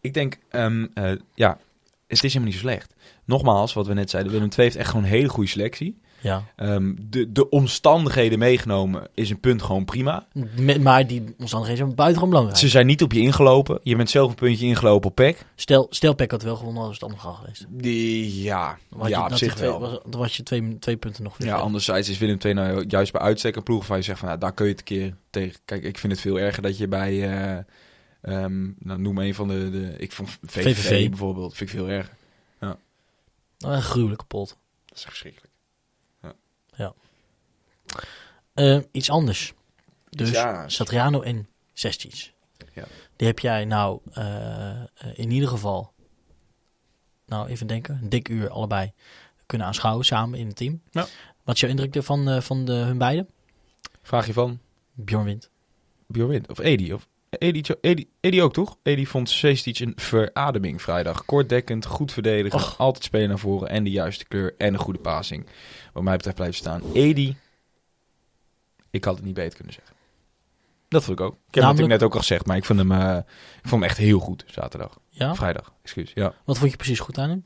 Ik denk, ehm, eh, ja, het is helemaal niet zo slecht. Nogmaals, wat we net zeiden, Willem II heeft echt gewoon een hele goede selectie. Ja. Ehm, de, de omstandigheden meegenomen is een punt gewoon prima. Met, maar die omstandigheden zijn buitengewoon belangrijk. Ze zijn niet op je ingelopen. Je bent zelf een puntje ingelopen op PEC. Stel, stel Peck had wel gewonnen, was het allemaal gaan geweest. Die, ja, had ja je, op zich twee, wel. Was, dan was je twee, twee punten nog weer. Ja, anderzijds is Willem II nou juist bij uitstek een ploeg waar je zegt van, nou, daar kun je het een keer tegen. Kijk, ik vind het veel erger dat je bij, eh, ehm, nou, noem een van de, de ik vond VVV, VVV. bijvoorbeeld, vind ik veel erger. Nou, een gruwelijke pot. Dat is echt verschrikkelijk. Eh, iets anders. Dus Ja. Satriano en Sestic. Ja. Die heb jij nou eh, eh, in ieder geval, nou even denken, een dik uur allebei kunnen aanschouwen samen in het team. Ja. Wat is jouw indruk van, eh, van de, hun beiden? Vraag je van Bjorn wint. Bjorn Wind of Edi? Of Edi, Edi, Edi ook toch? Edi vond Seestic een verademing vrijdag. Kortdekkend, goed verdedigen, Och. altijd spelen naar voren en de juiste kleur en een goede passing. Wat mij betreft blijft staan. Edi, ik had het niet beter kunnen zeggen. Dat vond ik ook. Ik heb het Namelijk- net ook al gezegd, maar ik vond hem, eh, ik vond hem echt heel goed zaterdag. Ja? Vrijdag, excuus. Ja. Wat vond je precies goed aan hem?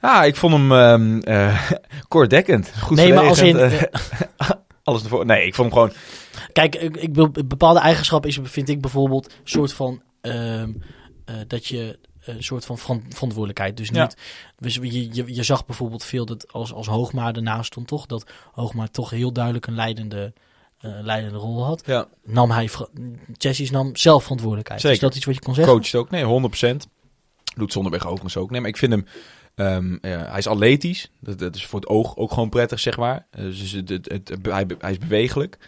Ah, ik vond hem eh, kortdekkend. Goed nee, maar als in... eh, alles ervoor. Nee, ik vond hem gewoon... kijk, ik, ik, wil- bepaalde eigenschappen is, vind ik bijvoorbeeld een soort van... ehm, eh, dat je een soort van veran- verantwoordelijkheid. Dus Ja. niet. Dus je, je, je zag bijvoorbeeld veel dat als, als Hoogma ernaast stond, toch? Dat Hoogma toch heel duidelijk een leidende, eh, leidende rol had. Ja, Nam hij, Jessis nam zelf verantwoordelijkheid. Zeker. Is dat iets wat je kon zeggen? coacht ook. Nee, 100%. Doet Zonderberg overigens ook. Nee, maar ik vind hem... ehm, ja, hij is atletisch. Dat, dat is voor het oog ook gewoon prettig, zeg maar. Eh, dus het, het, het- hij, hij is bewegelijk.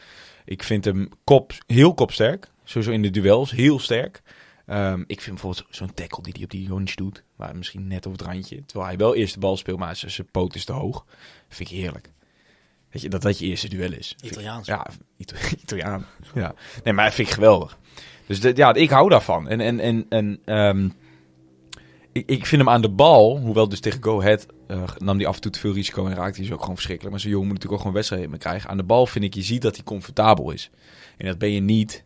Ik vind hem kop, heel kopsterk. Sowieso in de duels, heel sterk. Ehm, ik vind bijvoorbeeld zo'n tackle die hij op die Jonsch doet. Maar misschien net op het randje. Terwijl hij wel eerst de bal speelt, maar zijn poot is te hoog. Vind ik heerlijk. Weet je, dat dat je eerste duel is. Ik- Italiaans. Ja, Ito- Italiaan. Ja. Nee, maar dat vind ik geweldig. Dus de- ja, ik hou daarvan. En, en, en, en ehm, ik, ik vind hem aan de bal, hoewel dus tegen Go Ahead eh, nam hij af en toe te veel risico en raakte hij is ook gewoon verschrikkelijk. Maar zo'n jongen moet natuurlijk ook gewoon wedstrijden mee krijgen. Aan de bal vind ik, je ziet dat hij comfortabel is. En dat ben je niet.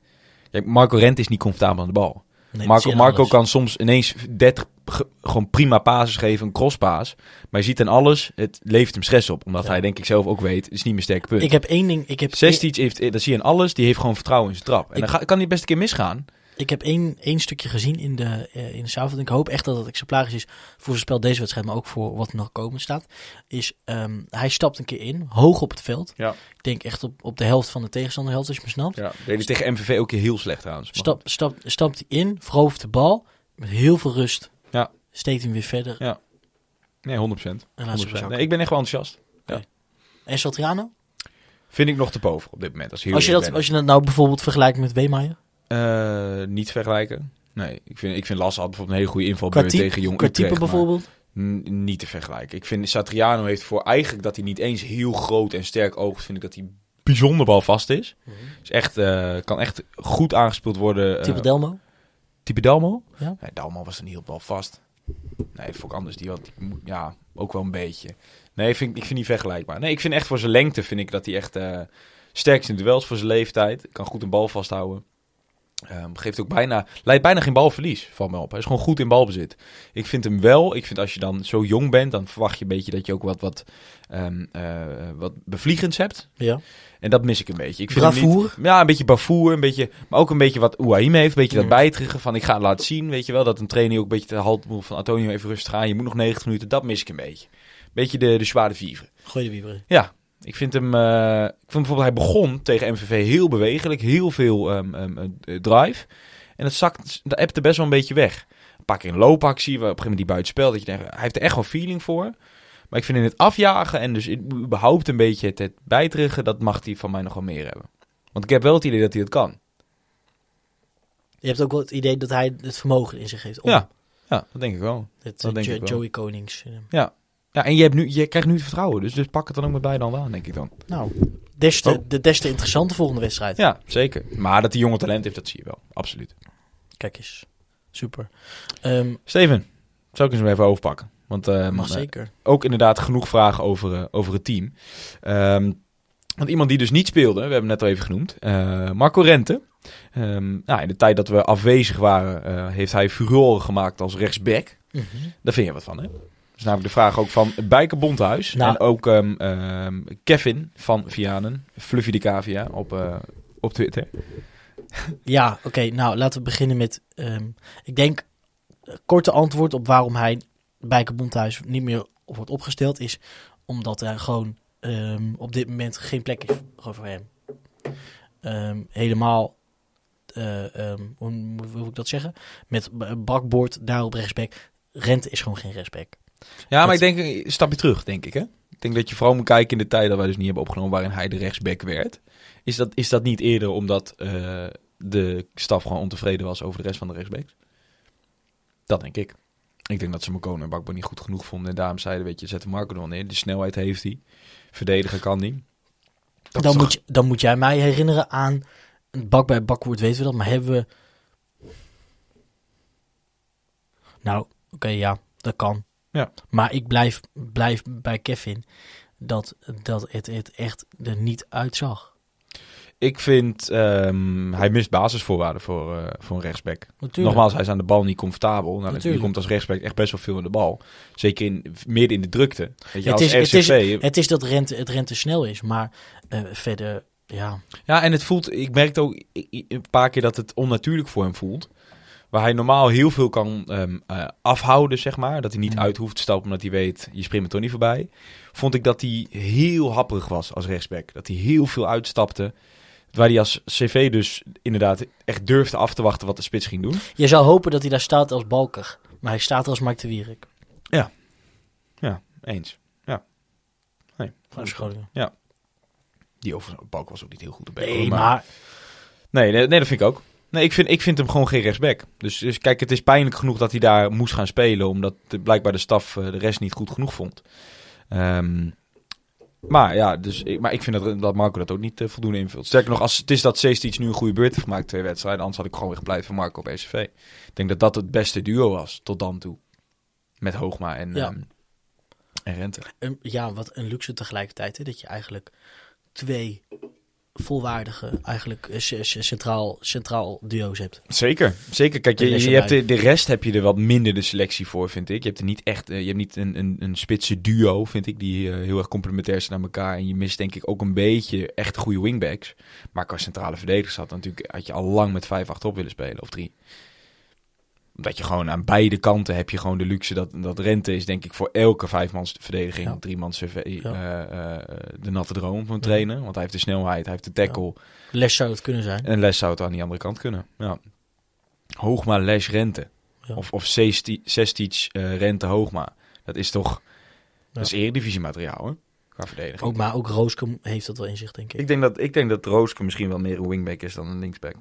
Kijk, Marco Rent is niet comfortabel aan de bal. Nee, Marco, Marco kan soms ineens 30 ge- gewoon prima passes geven, een crosspaas. Maar je ziet aan alles, het levert hem stress op. Omdat Ja. hij denk ik zelf ook weet, het is niet mijn sterke punt. Ik heb één ding. Ik heb, Sestic heeft, dat zie je in alles, die heeft gewoon vertrouwen in zijn trap. En Ik- dan ga- kan hij best een keer misgaan. Ik heb één, één stukje gezien in de, eh, in de samenvatting. Ik hoop echt dat het exemplarisch is voor zijn spel deze wedstrijd, maar ook voor wat er nog komen staat. Is ehm, hij stapt een keer in, hoog op het veld. Ja. Ik denk echt op, op de helft van de tegenstanderhelft, als je me snapt. Ja, deed hij tegen MVV ook heel slecht trouwens. Maar Stap, stap, stapt hij in, verovert de bal, met heel veel rust. Ja. Steekt hem weer verder. Ja. Nee, 100%. En laat ze 100%. zakken. Nee, ik ben echt wel enthousiast. En Satriano? Vind ik nog te boven op dit moment. Als, Als je, dat, als je dat nou bijvoorbeeld vergelijkt met Weemeyer? Eh, niet vergelijken. Nee, ik vind, ik vind Lasse had bijvoorbeeld een hele goede inval Qua tegen Jong Utrecht, type bijvoorbeeld? niet te vergelijken. Ik vind Satriano heeft voor eigenlijk dat hij niet eens heel groot en sterk oogt, vind ik dat hij bijzonder balvast is. Is echt, eh, kan echt goed aangespeeld worden. eh, Type Delmo? Type Dalmo? Ja. Nee, Dalmo was dan niet heel balvast. Nee, dat vond ik anders. Die had, die ja, ook wel een beetje. Nee, vind, ik- vind niet vergelijkbaar. Nee, ik vind echt voor zijn lengte, vind ik dat hij echt eh sterk is in duels voor zijn leeftijd. Kan goed een bal vasthouden. Ehm, geeft ook bijna, leidt bijna geen balverlies, valt me op. Hij is gewoon goed in balbezit. Ik vind hem wel, ik vind als je dan zo jong bent, dan verwacht je een beetje dat je ook wat, wat, ehm, eh, wat bevliegends hebt. Ja. En dat mis ik een beetje. Ik vind hem Bravoer? niet- ja, een beetje bravoer, een beetje, maar ook een beetje wat Ouahim heeft. Een beetje dat bijtrigen van ik ga het laten zien. Weet je wel, dat een trainer ook een beetje de halt moet van Antonio even rustig aan. Je moet nog 90 minuten, dat mis ik een beetje. Beetje de, de zware vivre. Gooi de wieber. Ja, ik vind hem. eh, ik vond bijvoorbeeld, hij begon tegen MVV heel bewegelijk, heel veel ehm, ehm, eh, drive. En dat zakt, dat appte best wel een beetje weg. Een paar keer een loopactie, waar op een gegeven moment die buitenspel. Dat je denkt, hij heeft er echt wel feeling voor. Maar ik vind in het afjagen en dus in- überhaupt een beetje het, het bijtrigen, dat mag hij van mij nog wel meer hebben. Want ik heb wel het idee dat hij het kan. Je hebt ook wel het idee dat hij het vermogen in zich heeft. om Ja, ja, dat denk ik wel. Het, dat denk Jo- ik wel. Joey Konings. eh. Ja, en je, hebt nu, je krijgt nu het vertrouwen, dus, dus pak het dan ook met beide handen aan, denk ik dan. Nou, des te, Oh. de, des te interessante volgende wedstrijd. Ja, zeker. Maar dat hij jonge talent heeft, dat zie je wel. Absoluut. Kijk eens. Super. Ehm, Steven, zou ik eens even overpakken? Want eh, mag eh, zeker. ook inderdaad genoeg vragen over, eh, over het team. Ehm, want iemand die dus niet speelde, we hebben hem net al even genoemd, Marco Rente. Ehm, nou, in de tijd dat we afwezig waren, heeft hij furoren gemaakt als rechtsback. Mhm. Daar vind je wat van, hè? Dat is namelijk de vraag ook van Bijke Bondhuis. Nou. En ook ehm, ehm, Kevin van Vianen, Fluffy de Cavia, op, eh, op Twitter. Ja, oké. nou, laten we beginnen met... ehm, ik denk, eh, korte antwoord op waarom hij bij Bondhuis niet meer wordt opgesteld... is omdat er gewoon op dit moment geen plek is gewoon voor hem. Helemaal... eh, hoe wil ik dat zeggen? Met bakboord daar op rechtsback. Rente is gewoon geen rechtsback. Ja, maar Dat- ik denk een stapje terug, denk ik, hè? Ik denk dat je vooral moet kijken in de tijd dat wij dus niet hebben opgenomen waarin hij de rechtsback werd. Is dat, is dat niet eerder omdat eh, de staf gewoon ontevreden was over de rest van de rechtsbacks? Dat denk ik. Ik denk dat ze Mokone en Bakbo niet goed genoeg vonden. En daarom zeiden, weet je, zet de Marco er wel neer. De snelheid heeft hij. Verdedigen kan hij. Dat dan, moet je, dan moet jij mij herinneren aan... Bak bij bakwoord weten we dat, maar hebben we... Nou, oké, ja, dat kan. Ja. Maar ik blijf, blijf bij Kevin dat, dat het, het echt er niet uitzag. Ik vind, ehm, hij mist basisvoorwaarden voor, eh, voor een rechtsback. Natuurlijk. Nogmaals, hij is aan de bal niet comfortabel. Nou, komt als rechtsback echt best wel veel in de bal. Zeker in, midden in de drukte. Weet je, Het is, het, is, het is dat rente, het rente snel is, maar eh, verder, ja. Ja, en het voelt, ik merkte ook een paar keer dat het onnatuurlijk voor hem voelt. Waar hij normaal heel veel kan ehm, eh, afhouden, zeg maar. Dat hij niet Mm. uit hoeft te stappen omdat hij weet, je springt me toch niet voorbij. Vond ik dat hij heel happerig was als rechtsback. Dat hij heel veel uitstapte. Waar hij als CV dus inderdaad echt durfde af te wachten wat de spits ging doen. Je zou hopen dat hij daar staat als Balker. Maar hij staat er als Mark de Wierik. Ja, eens. Ja. Nee, Van Groningen. Die overigens, Balk was ook niet heel goed op Nee, maar Nee, nee, nee, dat vind ik ook. Nee, ik vind, ik vind hem gewoon geen rechtsback. Dus, dus kijk, het is pijnlijk genoeg dat hij daar moest gaan spelen. Omdat de, blijkbaar de staf eh, de rest niet goed genoeg vond. Ehm, maar ja, dus, ik- maar ik vind dat, dat Marco dat ook niet eh, voldoende invult. Sterker nog, als het is dat Seestic nu een goede beurt heeft gemaakt, twee wedstrijden, anders had ik gewoon weer gepleit voor Marco op SCV. Ik denk dat dat het beste duo was tot dan toe. Met Hoogma en, Ja. ehm, en Rente. ja, wat een luxe tegelijkertijd. Hè? Dat je eigenlijk twee volwaardige, eigenlijk eh, centraal, centraal duo's hebt. Zeker, zeker. Kijk, je, je hebt de, de rest heb je er wat minder de selectie voor, vind ik. Je hebt er niet echt, eh, je hebt niet een, een, een spitse duo, vind ik, die eh, heel erg complementair zijn aan elkaar. En je mist denk ik ook een beetje echt goede wingbacks. Maar qua centrale verdedigers had natuurlijk, had je al lang met 5 achterop willen spelen, of drie. Omdat je gewoon aan beide kanten heb je gewoon de luxe dat, dat Rente is, denk ik, voor elke vijfmans verdediging, Ja. driemans CV, Ja. eh, eh, de natte droom van trainen. Want hij heeft de snelheid, hij heeft de tackle. Les zou het kunnen zijn. En Les zou het aan die andere kant kunnen. Ja. Hoogma, Les, Rente. Ja. Of, of Sesti- Sestic, eh, Rente, Hoogma. Dat is toch... Dat is eredivisie materiaal, hè? Qua verdediging. Ook, maar ook Rooskum heeft dat wel in zich, denk ik. Ik denk dat, ik denk dat Rooske misschien wel meer een wingback is dan een linksback.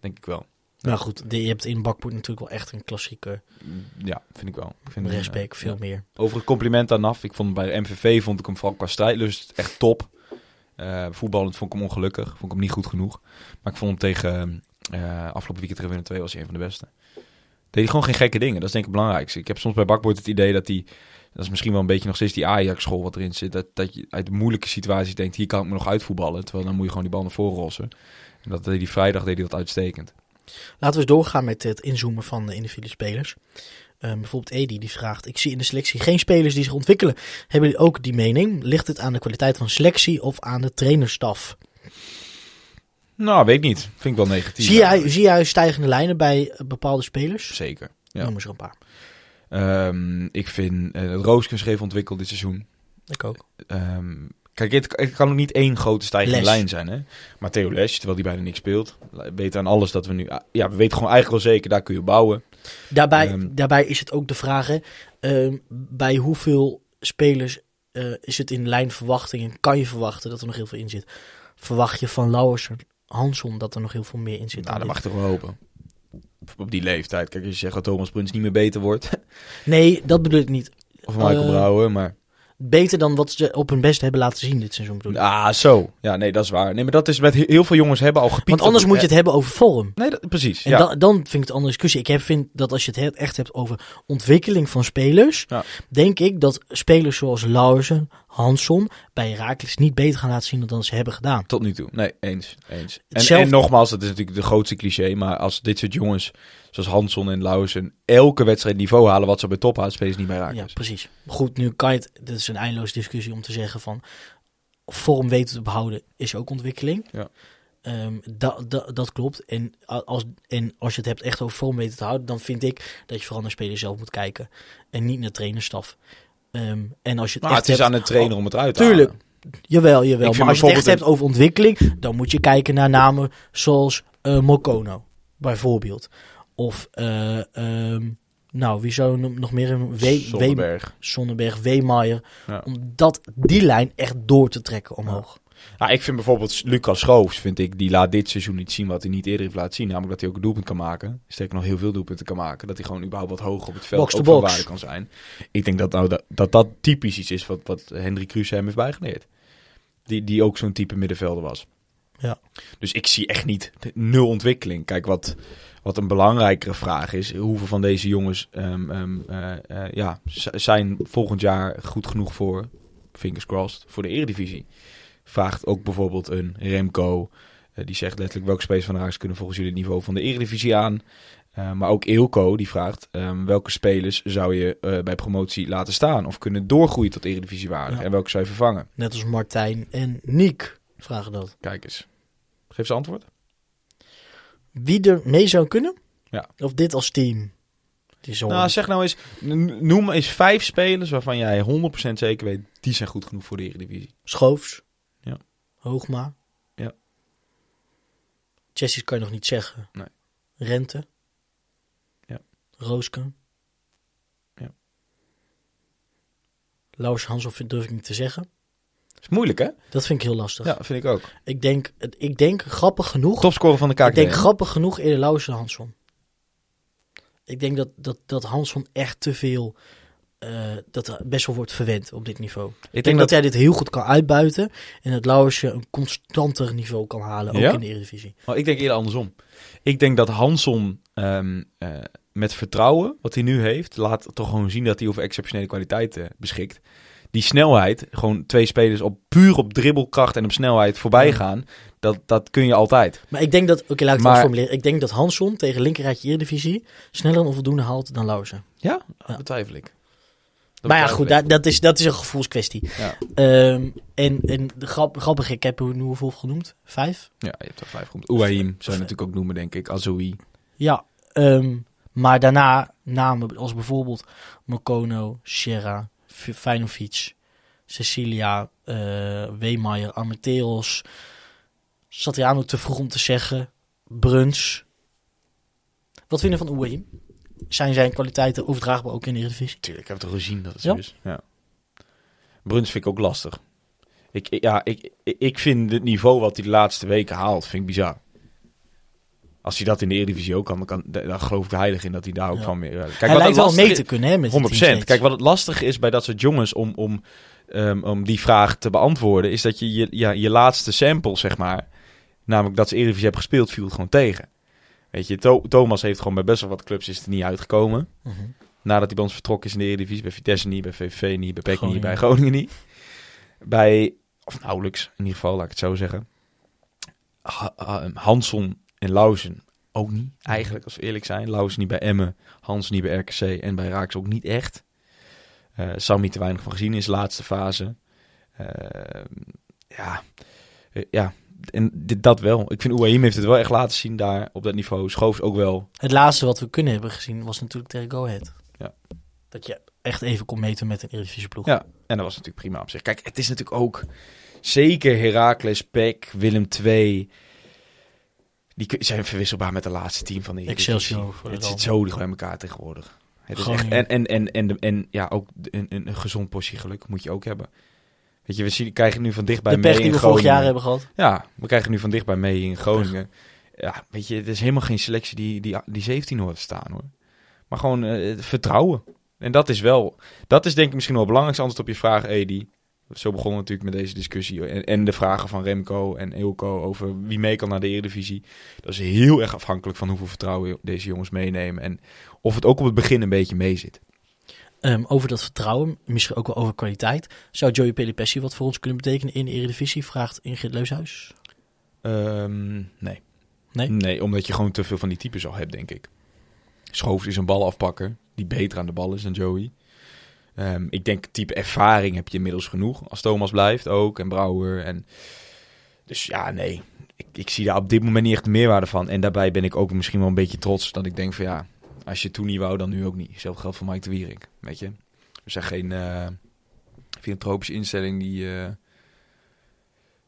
Denk ik wel. Nou goed, de- je hebt in Bakpoort natuurlijk wel echt een klassieke Ja, vind ik wel. Ik vind eh, veel ja. meer. Over het compliment aan NAF. Ik vond bij MVV vond ik hem vooral qua strijdlust echt top. Eh voetballend vond ik hem ongelukkig. Vond ik hem niet goed genoeg. Maar ik vond hem tegen eh, afgelopen weekend tegen Willem 2 was hij een van de beste. Deed hij gewoon geen gekke dingen. Dat is denk ik het belangrijkste. Ik heb soms bij Bakboord het idee dat hij... Dat is misschien wel een beetje nog steeds die Ajax-school wat erin zit. Dat, dat je uit moeilijke situaties denkt, hier kan ik me nog uitvoetballen. Terwijl dan moet je gewoon die bal naar voren rossen. En dat deed hij vrijdag deed hij dat uitstekend. Laten we eens doorgaan met het inzoomen van de individuele spelers. Ehm, bijvoorbeeld Edi die vraagt: Ik zie in de selectie geen spelers die zich ontwikkelen. Hebben jullie ook die mening? Ligt het aan de kwaliteit van selectie of aan de trainerstaf? Nou, weet ik niet. Vind ik wel negatief. Zie jij, zie jij stijgende lijnen bij eh, bepaalde spelers? Zeker. Ja. Noem eens er een paar. Ehm, ik vind uh, Rooskens heeft ontwikkeld dit seizoen. Ik ook. Ehm, kijk, het, het kan ook niet één grote stijgende Les. lijn zijn. Hè? Maar Theo Les, terwijl die bijna niks speelt, weet aan alles dat we nu... Ja, we weten gewoon eigenlijk wel zeker, daar kun je bouwen. Daarbij, Ehm. daarbij is het ook de vraag: hè, ehm, bij hoeveel spelers eh, is het in lijn verwachting en kan je verwachten dat er nog heel veel in zit? Verwacht je van Lauwersen, Hanson dat er nog heel veel meer in zit? Nou, dat dit? mag toch wel hopen. Op die leeftijd. Kijk, als je zegt dat Thomas Bruns niet meer beter wordt. Nee, dat bedoel ik niet. of Michael Eh, Brouwer, maar... Beter dan wat ze op hun best hebben laten zien dit seizoen bedoel. Ah, zo. Ja, nee, dat is waar. Nee, maar dat is met he- heel veel jongens hebben al gepiekt. Want anders moet je het hebben over vorm. Nee, dat- precies. En ja. dan, dan vind ik het een andere discussie. Ik heb, vind dat als je het he- echt hebt over ontwikkeling van spelers, Ja. denk ik dat spelers zoals Lauwersen, Hansson bij Herakles niet beter gaan laten zien dan ze hebben gedaan. Tot nu toe. Nee, eens. eens. En, nogmaals, dat is natuurlijk de grootste cliché. Maar als dit soort jongens, zoals Hansson en Lauwersen, elke wedstrijd niveau halen wat ze bij top halen, spelen ze niet bij Ja, Raakles. precies. Goed, nu kan je het, dit is een eindeloze discussie om te zeggen van vorm weten te behouden is ook ontwikkeling. Ja. Ehm, dat, klopt. En als, en als je het hebt echt over vorm weten te houden, dan vind ik dat je vooral naar spelers zelf moet kijken. En niet naar trainerstaf. Ehm, en als je het maar echt het is hebt, aan de trainer om het uit te Tuurlijk. halen. Jawel, jawel. Maar als je het echt hebt over ontwikkeling, dan moet je kijken naar namen zoals eh Mokono, bijvoorbeeld. Of, eh, ehm, nou, wie zou nog meer een Zonneberg. Sonnenberg, Weemeyer. Ja. Om dat, die lijn echt door te trekken omhoog. Nou, ik vind bijvoorbeeld Lucas Schoofs, vind ik, die laat dit seizoen niet zien wat hij niet eerder heeft laten zien. Namelijk dat hij ook een doelpunt kan maken. Sterker nog heel veel doelpunten kan maken. Dat hij gewoon überhaupt wat hoger op het veld Box ook van waarde kan zijn. Ik denk dat nou, dat, dat, dat typisch iets is wat, wat Hendrik Kruse hem heeft bijgeleerd. Die, die ook zo'n type middenvelder was. Ja. Dus ik zie echt niet nul ontwikkeling. Kijk, wat, wat een belangrijkere vraag is, hoeveel van deze jongens ehm, ehm, eh, eh, ja, zijn volgend jaar goed genoeg voor, fingers crossed, voor de eredivisie. Vraagt ook bijvoorbeeld een Remco, eh, die zegt letterlijk welke spelers van Ajax kunnen volgens jullie het niveau van de eredivisie aan. Eh, maar ook Eelco die vraagt ehm, welke spelers zou je eh, bij promotie laten staan of kunnen doorgroeien tot eredivisiewaardig Ja. en welke zou je vervangen? Net als Martijn en Niek vragen dat. Kijk eens. Geef ze antwoord. Wie er mee zou kunnen? Ja. Of dit als team. Nou, zeg nou eens, noem eens vijf spelers waarvan jij 100% zeker weet, die zijn goed genoeg voor de Eredivisie. Schoofs. Hoogma. Ja. Chessies kan je nog niet zeggen. Nee. Rente. Ja. Roosken. Ja. Lars vind- durf ik niet te zeggen. is moeilijk, hè? Dat vind ik heel lastig. Ja, vind ik ook. Ik, denk, ik denk grappig genoeg. Topscorer van de KKD. Ik denk grappig genoeg eerder Lauwers dan Hansson. Ik denk dat, dat, dat Hansson echt te veel. Eh, dat er best wel wordt verwend op dit niveau. Ik, Ik denk dat, hij dit heel goed kan uitbuiten. En dat Lauwersje een constanter niveau kan halen. Ook Ja? in de Eredivisie. Oh, ik denk eerder andersom. Ik denk dat Hanson ehm, eh, met vertrouwen, wat hij nu heeft, laat toch gewoon zien dat hij over exceptionele kwaliteiten beschikt. Die snelheid, gewoon twee spelers op puur op dribbelkracht en op snelheid voorbij Ja. gaan, dat, dat kun je altijd. Maar ik denk dat. Oké, laat ik het Maar- formuleren. Ik denk dat Hansson tegen linkerrijtje Eredivisie. sneller een onvoldoende haalt dan Lauwersen. Ja, Ja. betwijfel ik. Maar ja, goed, dat, dat, is, dat is een gevoelskwestie. Ja. Ehm, en, en de grap, grappige, ik heb hoe nu hoeveel genoemd? Vijf? Ja, je hebt er vijf genoemd. Ouahim zou je Of- natuurlijk ook noemen, denk ik. Azoui. Ja, ehm, maar daarna namen als bijvoorbeeld Mokono, Sierra, F- Feyenovic, Cecilia, eh Weemeyer, Armenteros. Satriano te vroeg om te zeggen. Bruns. Wat vinden van Ouahim? Zijn zijn kwaliteiten overdraagbaar ook in de Eredivisie? Tuurlijk, ik heb het gezien dat het Ja? zo is. Ja. Bruns vind ik ook lastig. Ik, ja, ik, ik- vind het niveau wat hij de laatste weken haalt, vind ik bizar. Als hij dat in de Eredivisie ook kan, dan, kan, dan geloof ik heilig in dat hij daar ook Ja. van meer... Kijk, Hij wat lijkt wel mee te kunnen, hè? Met het 100%. team steeds. Kijk, wat het lastige is bij dat soort jongens om, om, ehm, om die vraag te beantwoorden, is dat je je, ja, je laatste sample, zeg maar, namelijk dat ze Eredivisie hebben gespeeld, viel het gewoon tegen. Weet je, Tho- Thomas heeft gewoon bij best wel wat clubs is er niet uitgekomen. Mhm. Nadat hij bij ons vertrokken is in de Eredivisie, bij Vitesse niet, bij VVV niet, bij PEC niet, bij Groningen niet. Bij, of nauwelijks in ieder geval, laat ik het zo zeggen. Ha- ha- Hanson en Lauzen ook niet, eigenlijk, als we eerlijk zijn. Lauzen niet bij Emmen, Hans niet bij RKC en bij Raaks ook niet echt. Eh Sammy te weinig van gezien in zijn laatste fase. Eh, ja, Eh, ja, en dit, dat wel. Ik vind Ouahim heeft het wel echt laten zien daar op dat niveau. Schoofs ook wel. Het laatste wat we kunnen hebben gezien was natuurlijk tegen Go Ahead. Ja. Dat je echt even kon meten met een Eredivisie ploeg. Ja, en dat was natuurlijk prima op zich. Kijk, het is natuurlijk ook zeker Heracles, PEC, Willem II. Die zijn verwisselbaar met de laatste team van de Eredivisie. Excelsior voor Het zit zo dicht bij elkaar tegenwoordig. Het is echt, en, en, en, en, ja, ook een, een, een gezond portie geluk moet je ook hebben. Weet je, we zien, krijgen nu van dichtbij de mee pech die in we vorig jaar hebben gehad. Ja, we krijgen nu van dichtbij mee in Groningen. Ja, weet je, het is helemaal geen selectie die, die, die 17 hoort staan hoor. Maar gewoon eh, vertrouwen. En dat is wel, dat is denk ik misschien wel het belangrijkste antwoord op je vraag, Edi. Zo begonnen we natuurlijk met deze discussie. En, en de vragen van Remco en Eelco over wie mee kan naar de Eredivisie. Dat is heel erg afhankelijk van hoeveel vertrouwen deze jongens meenemen. En of het ook op het begin een beetje mee zit. Ehm, over dat vertrouwen, misschien ook wel over kwaliteit. Zou Joey Pelipessi wat voor ons kunnen betekenen in de Eredivisie? Vraagt Ingrid Leushuis. Ehm, nee. Nee? Nee, omdat je gewoon te veel van die types al hebt, denk ik. Schoofs is een balafpakker die beter aan de bal is dan Joey. Ehm, ik denk type ervaring heb je inmiddels genoeg. Als Thomas blijft ook en Brouwer. En... Dus ja, nee. Ik, ik zie daar op dit moment niet echt de meerwaarde van. En daarbij ben ik ook misschien wel een beetje trots dat ik denk van ja, als je toen niet wou, dan nu ook niet. Hetzelfde geldt voor Mike de Wierik, weet je. We zijn geen eh filantropische instelling die... eh,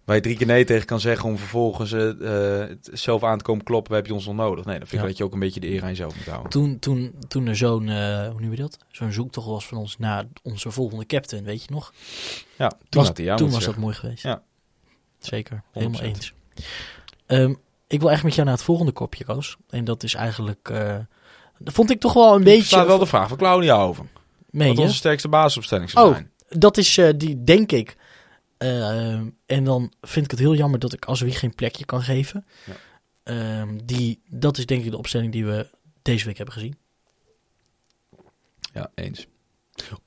Waar je drie keer nee tegen kan zeggen om vervolgens eh, het zelf aan te komen kloppen, heb je ons nog nodig. Nee, dan vind ik Ja. dat je ook een beetje de eer aan jezelf moet houden. Toen, toen, toen er zo'n, hoe noem je dat? Zo'n zoektocht was van ons naar onze volgende captain, weet je nog? Ja, toen was, had hij toen was dat mooi geweest. Ja. Zeker, helemaal 100%. eens. Ehm, ik wil echt met jou naar het volgende kopje, Koos. En dat is eigenlijk... dat vond ik toch wel een Ik beetje... staat wel de vraag van Claudia over. Meen Wat je? onze sterkste basisopstelling zou Oh. zijn. Dat is eh, die, denk ik. eh, en dan vind ik het heel jammer dat ik als wie geen plekje kan geven. Ja. Ehm, die, dat is denk ik de opstelling die we deze week hebben gezien. Ja, eens.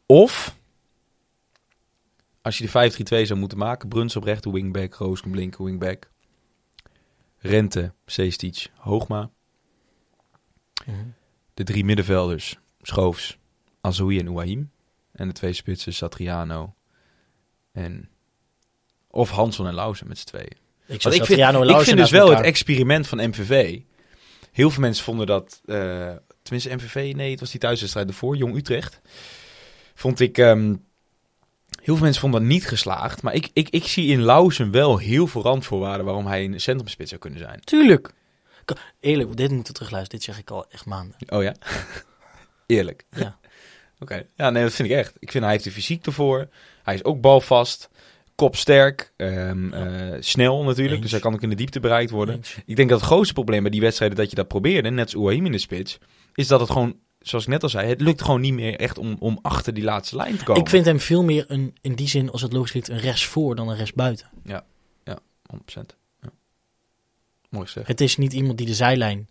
Of, als je de 5-3-2 zou moeten maken, Bruns op rechter wingback, Roosken Blinken wingback. Rente, Seestic, Hoogma. De drie middenvelders, Schoofs, Azoui en Ouahim. En de twee spitsen, Satriano en... Of Hanson en Lauzen met z'n tweeën. Ik, zou Want ik vind, Satriano en ik Lauzen vind dus wel het experiment van MVV Heel veel mensen vonden dat, eh, tenminste MVV, nee, het was die thuiswedstrijd ervoor, Jong Utrecht. Vond ik, ehm, heel veel mensen vonden dat niet geslaagd. Maar ik, ik, ik zie in Lausen wel heel veel randvoorwaarden waarom hij een centrumspits zou kunnen zijn. Tuurlijk. Eerlijk, dit moeten we terugluisteren. Dit zeg ik al echt maanden. Oh ja? Eerlijk. Ja. Oké. Ja, nee, dat vind ik echt. Ik vind hij heeft de fysiek ervoor. Hij is ook balvast. Kopsterk. ehm, eh, snel natuurlijk. Eens. Dus hij kan ook in de diepte bereikt worden. Eens. Ik denk dat het grootste probleem bij die wedstrijden dat je dat probeerde, net als Ouahim in de spits, is dat het gewoon, zoals ik net al zei, het lukt gewoon niet meer echt om, om achter die laatste lijn te komen. Ik vind hem veel meer een, in die zin, als het logisch ligt, een rechts voor dan een rechts buiten. 100%. Ja. Mooi gezegd. Het is niet iemand die de zijlijn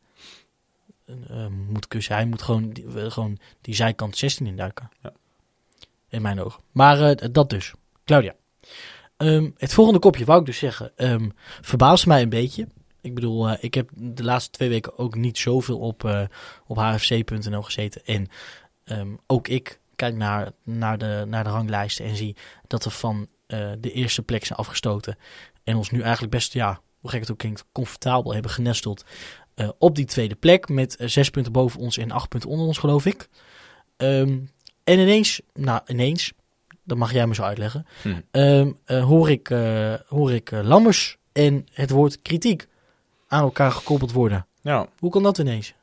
eh, moet kussen. Hij moet gewoon die, eh, gewoon die zijkant 16 induiken. Ja. In mijn ogen. Maar eh, dat dus. Claudia. Ehm, het volgende kopje wou ik dus zeggen. ehm verbaast mij een beetje. Ik bedoel, eh, ik heb de laatste twee weken ook niet zoveel op, eh, op hfc.nl gezeten. En ehm, ook ik kijk naar, naar, de, naar de ranglijsten en zie dat we van eh, de eerste plek zijn afgestoten. En ons nu eigenlijk best, ja, hoe gek het ook klinkt, comfortabel hebben genesteld eh, op die tweede plek. Met eh, zes punten boven ons en acht punten onder ons, geloof ik. Ehm, en ineens, nou ineens, dat mag jij me zo uitleggen, Hm. ehm, eh, hoor ik, hoor ik Lammers en het woord kritiek aan elkaar gekoppeld worden. Nou, Hoe kan dat ineens?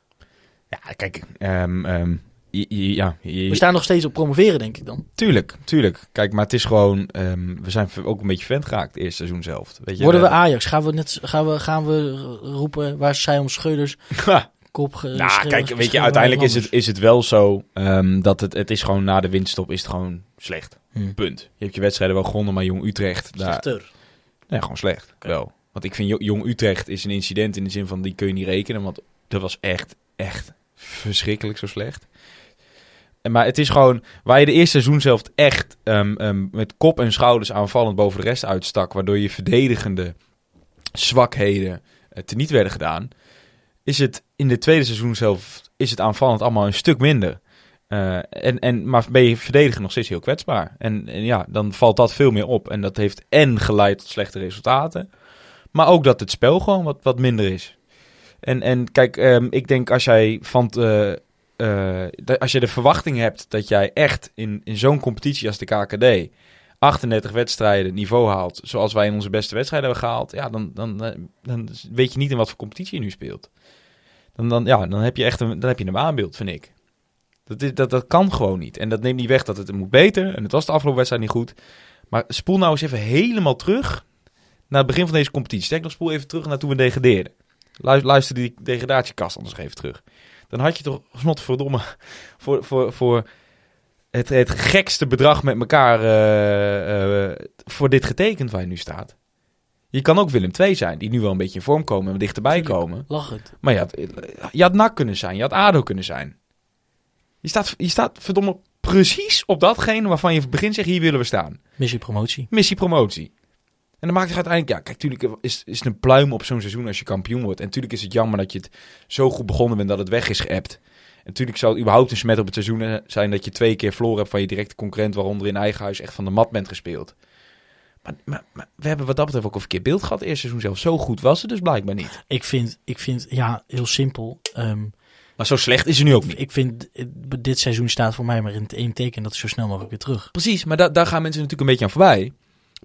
ja, kijk, je- ja, je- We staan nog steeds op promoveren, denk ik dan. tuurlijk, tuurlijk. Kijk, maar het is gewoon, ehm, we zijn ook een beetje vent geraakt, het eerste seizoen zelf. Weet je, Worden we Ajax? Gaan we, net, gaan we, gaan we roepen waar zij om scheuders kop ge- Nou, schreeuwen- kijk, weet je, uiteindelijk is het, is het wel zo ehm, dat het, het is gewoon na de winststop is het gewoon slecht. Hm. Punt. Je hebt je wedstrijden wel gewonnen, maar Jong Utrecht, daar, Slechter. Nee, gewoon slecht. Wel. Want ik vind Jo- Jong Utrecht is een incident in de zin van die kun je niet rekenen. Want dat was echt, echt verschrikkelijk zo slecht. Maar het is gewoon waar je de eerste seizoen zelf echt ehm, ehm, met kop en schouders aanvallend boven de rest uitstak. Waardoor je verdedigende zwakheden uh, teniet werden gedaan. Is het in de tweede seizoen zelf is het aanvallend allemaal een stuk minder. Eh, en, en, maar ben je verdedigen nog steeds heel kwetsbaar. En, en ja, dan valt dat veel meer op. En dat heeft en geleid tot slechte resultaten. Maar ook dat het spel gewoon wat, wat minder is. En, en kijk, ehm, ik denk als jij van t- eh, als je de verwachting hebt dat jij echt in, in zo'n competitie als de KKD 38 wedstrijden niveau haalt, zoals wij in onze beste wedstrijden hebben gehaald, ja, dan, dan, dan weet je niet in wat voor competitie je nu speelt. Dan, dan, ja, dan heb je echt een, dan heb je een waanbeeld, vind ik. Dat, is, dat, dat kan gewoon niet. En dat neemt niet weg dat het moet beter. En het was de afgelopen wedstrijd niet goed. Maar spoel nou eens even helemaal terug naar het begin van deze competitie. Sterk nog, spoel even terug naar toen we degradeerden. Luister, luister die degradatiekast anders even terug. Dan had je toch snotverdomme voor, voor, voor het, het gekste bedrag met elkaar eh, eh, voor dit getekend waar je nu staat. Je kan ook Willem II zijn, die nu wel een beetje in vorm komen en dichterbij komen. Lachend. Maar je had, je had NAC kunnen zijn, je had ADO kunnen zijn. Je staat, je staat verdomme precies op datgene waarvan je van het begin zegt, hier willen we staan. Missie promotie. Missie promotie. En dan maakt het uiteindelijk, ja, kijk, natuurlijk is, is het een pluim op zo'n seizoen als je kampioen wordt. En natuurlijk is het jammer dat je het zo goed begonnen bent dat het weg is geëpt. En natuurlijk zou het überhaupt een smet op het seizoen eh, zijn dat je twee keer verloren hebt van je directe concurrent, waaronder in eigen huis echt van de mat bent gespeeld. Maar, maar, maar we hebben wat dat betreft ook een verkeerd beeld gehad. Eerste seizoen zelf zo goed was het dus blijkbaar niet. Ik vind, ik vind ja, heel simpel. Ehm, Maar zo slecht is het nu ook niet. ik vind, dit seizoen staat voor mij maar in het één teken dat is zo snel mogelijk weer terug. Precies, maar da- daar gaan mensen natuurlijk een beetje aan voorbij.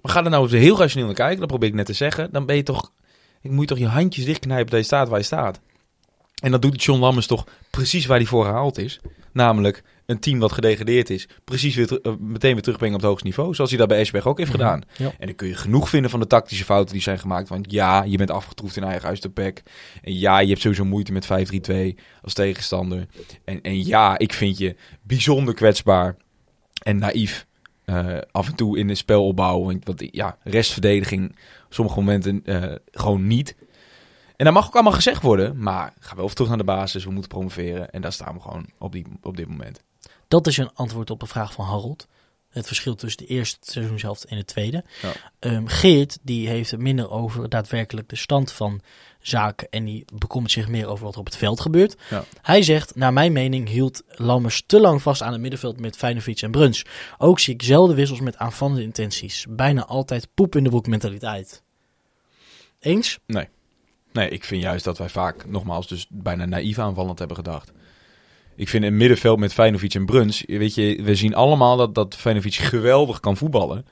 Maar ga er nou eens heel rationeel naar kijken, dat probeer ik net te zeggen. Dan ben je toch, ik moet je toch je handjes dichtknijpen dat je staat waar je staat. En dat doet John Lammers toch precies waar hij voor gehaald is. Namelijk een team wat gedegradeerd is, precies weer eh, meteen weer terugbrengen op het hoogste niveau. Zoals hij dat bij Esberg ook heeft gedaan. Ja. En dan kun je genoeg vinden van de tactische fouten die zijn gemaakt. Want ja, je bent afgetroefd in eigen huis de pek. En ja, je hebt sowieso moeite met 5-3-2 als tegenstander. En, en ja, ik vind je bijzonder kwetsbaar en naïef. Eh, af en toe in de spelopbouw. Want ja, restverdediging sommige momenten eh, gewoon niet. En dat mag ook allemaal gezegd worden. Maar ga wel even terug naar de basis. We moeten promoveren. En daar staan we gewoon op, die, op dit moment. Dat is een antwoord op een vraag van Harold. Het verschil tussen de eerste seizoenshelft en de tweede. Ja. Ehm, Geert die heeft het minder over daadwerkelijk de stand van zaken. En die bekommert zich meer over wat er op het veld gebeurt. Ja. Hij zegt, naar mijn mening hield Lammers te lang vast aan het middenveld met Feyenoord en Bruns. Ook zie ik zelden wissels met aanvallende intenties. Bijna altijd poep in de broek mentaliteit. Eens? Nee. Nee, ik vind juist dat wij vaak, nogmaals, dus bijna naïef aanvallend hebben gedacht. Ik vind een middenveld met Feyenoord en Bruns, weet je, we zien allemaal dat, dat Feyenoord geweldig kan voetballen.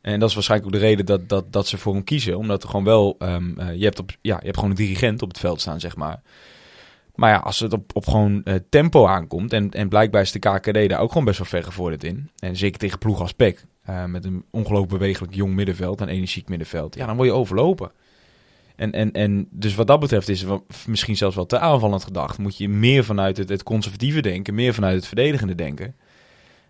En dat is waarschijnlijk ook de reden dat, dat, dat ze voor hem kiezen. Omdat gewoon wel, ehm, eh, je, hebt op, ja, je hebt gewoon een dirigent op het veld staan, zeg maar. Maar ja, als het op, op gewoon eh, tempo aankomt, en, en blijkbaar is de KKD daar ook gewoon best wel ver gevorderd in. En zeker tegen ploeg als PEC, eh, met een ongelooflijk bewegelijk jong middenveld en energiek middenveld. Ja, dan word je overlopen. En, en, en dus wat dat betreft is het misschien zelfs wel te aanvallend gedacht. Moet je meer vanuit het, het conservatieve denken, meer vanuit het verdedigende denken.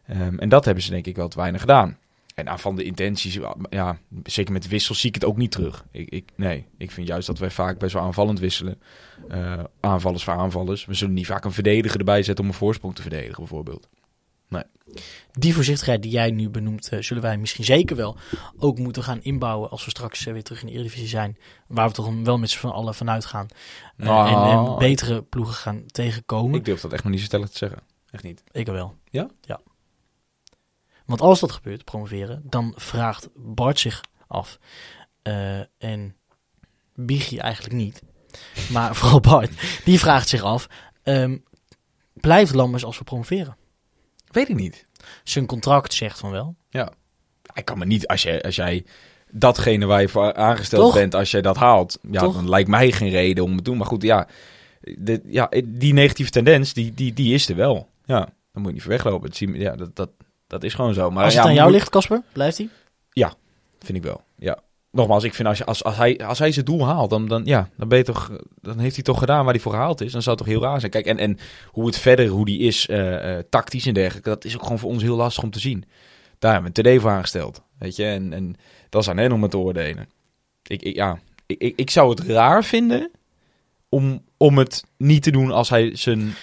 Ehm, en dat hebben ze denk ik wel te weinig gedaan. En nou, van de intenties, ja, zeker met wissels zie ik het ook niet terug. Ik, ik, nee, ik vind juist dat wij vaak best wel aanvallend wisselen. Uh, aanvallers voor aanvallers. We zullen niet vaak een verdediger erbij zetten om een voorsprong te verdedigen, bijvoorbeeld. Nee. Die voorzichtigheid die jij nu benoemt, uh, zullen wij misschien zeker wel ook moeten gaan inbouwen als we straks uh, weer terug in de Eredivisie zijn. Waar we toch wel met z'n van allen vanuit gaan. Nou, en, en, betere ploegen gaan tegenkomen. Ik durf dat echt nog niet zo stellig te zeggen. Echt niet. Ik wel. Ja? Ja. Want als dat gebeurt, promoveren, dan vraagt Bart zich af. En Biggie eigenlijk niet. Maar vooral Bart, die vraagt zich af. Um, blijft Lammers als we promoveren? Weet ik niet. Zijn contract zegt van wel. Ja. Ik kan me niet, als jij, als jij datgene waar je voor aangesteld Toch? bent, als jij dat haalt, ja, Toch? dan lijkt mij geen reden om het te doen. Maar goed, ja, de, ja die negatieve tendens, die, die, die is er wel. Ja, dan moet je niet voor weglopen. Het, ja, dat, dat, dat is gewoon zo. Maar, als het ja, aan jou ligt, Casper, blijft hij? Ja, vind ik wel. Ja. Nogmaals, ik vind als, je, als, als, hij, als hij zijn doel haalt, dan, dan, ja, dan, ben je toch, dan heeft hij toch gedaan waar hij voor gehaald is. Dan zou het toch heel raar zijn. Kijk, en, en hoe het verder, hoe die is, uh, uh, tactisch en dergelijke, dat is ook gewoon voor ons heel lastig om te zien. Daar hebben we een TD voor aangesteld. Weet je, en, en dat is aan hen om het te oordelen. Ik, ik, ja, ik, ik, ik zou het raar vinden om, om het niet te doen als hij zijn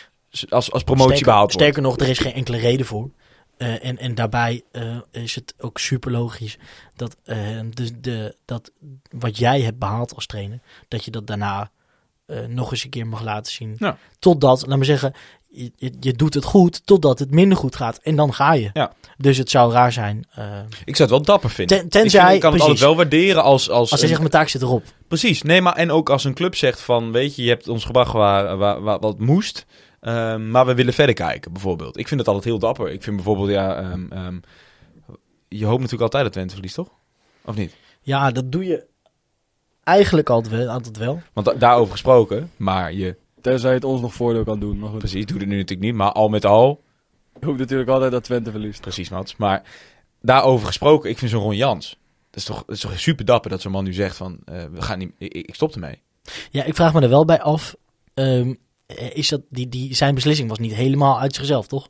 als, als promotie sterker, behaald wordt. Sterker nog, er is geen enkele reden voor. Uh, en, en daarbij uh, is het ook super logisch dat, uh, de, de, dat wat jij hebt behaald als trainer, dat je dat daarna nog eens een keer mag laten zien. Ja. Totdat, laat me zeggen, je, je, doet het goed totdat het minder goed gaat. En dan ga je. Ja. Dus het zou raar zijn. ik zou het wel dapper vinden. Ten, tenzij, ik, vind, ik kan precies, het altijd wel waarderen als... Als, als hij zegt, mijn taak zit erop. Precies. Nee, maar en ook als een club zegt van, weet je, je hebt ons gebracht waar, waar, waar wat moest... Um, maar we willen verder kijken, bijvoorbeeld. Ik vind het altijd heel dapper. Ik vind bijvoorbeeld, ja, um, um, je hoopt natuurlijk altijd dat Twente verliest, toch? Of niet? Ja, dat doe je eigenlijk altijd wel. Altijd wel. Want da daarover gesproken, maar je... Tenzij het ons nog voordeel kan doen. Maar goed. Precies, doe het nu natuurlijk niet, maar al met al... Je hoopt natuurlijk altijd dat Twente verliest. Precies, Mats. Maar daarover gesproken, ik vind zo'n Ron Jans... Dat is toch, dat is toch super dapper dat zo'n man nu zegt van, uh, we gaan niet, ik, ik stop ermee. Ja, ik vraag me er wel bij af... Um, is dat, die, die, zijn beslissing was niet helemaal uit zichzelf, toch?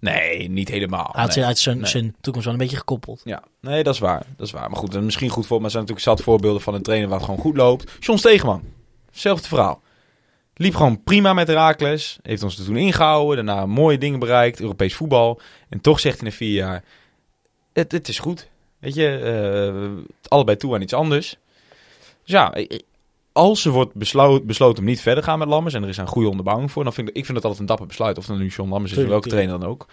Nee, niet helemaal. Hij had nee. uit zijn, nee. zijn toekomst wel een beetje gekoppeld. Ja, nee, dat is waar. Dat is waar. Maar goed, misschien goed voor. Maar zijn natuurlijk zat voorbeelden van een trainer waar het gewoon goed loopt. John Stegeman, hetzelfde verhaal. Liep gewoon prima met Herakles. Heeft ons er toen ingehouden. Daarna mooie dingen bereikt. Europees voetbal. En toch zegt hij na vier jaar... Het, het is goed. Weet je, uh, allebei toe aan iets anders. Dus ja, als er wordt besloten, besloten om niet verder te gaan met Lammers en er is een goede onderbouwing voor, dan vind ik, ik vind dat altijd een dapper besluit. Of dan nu John Lammers is, of welke trainer dan ook.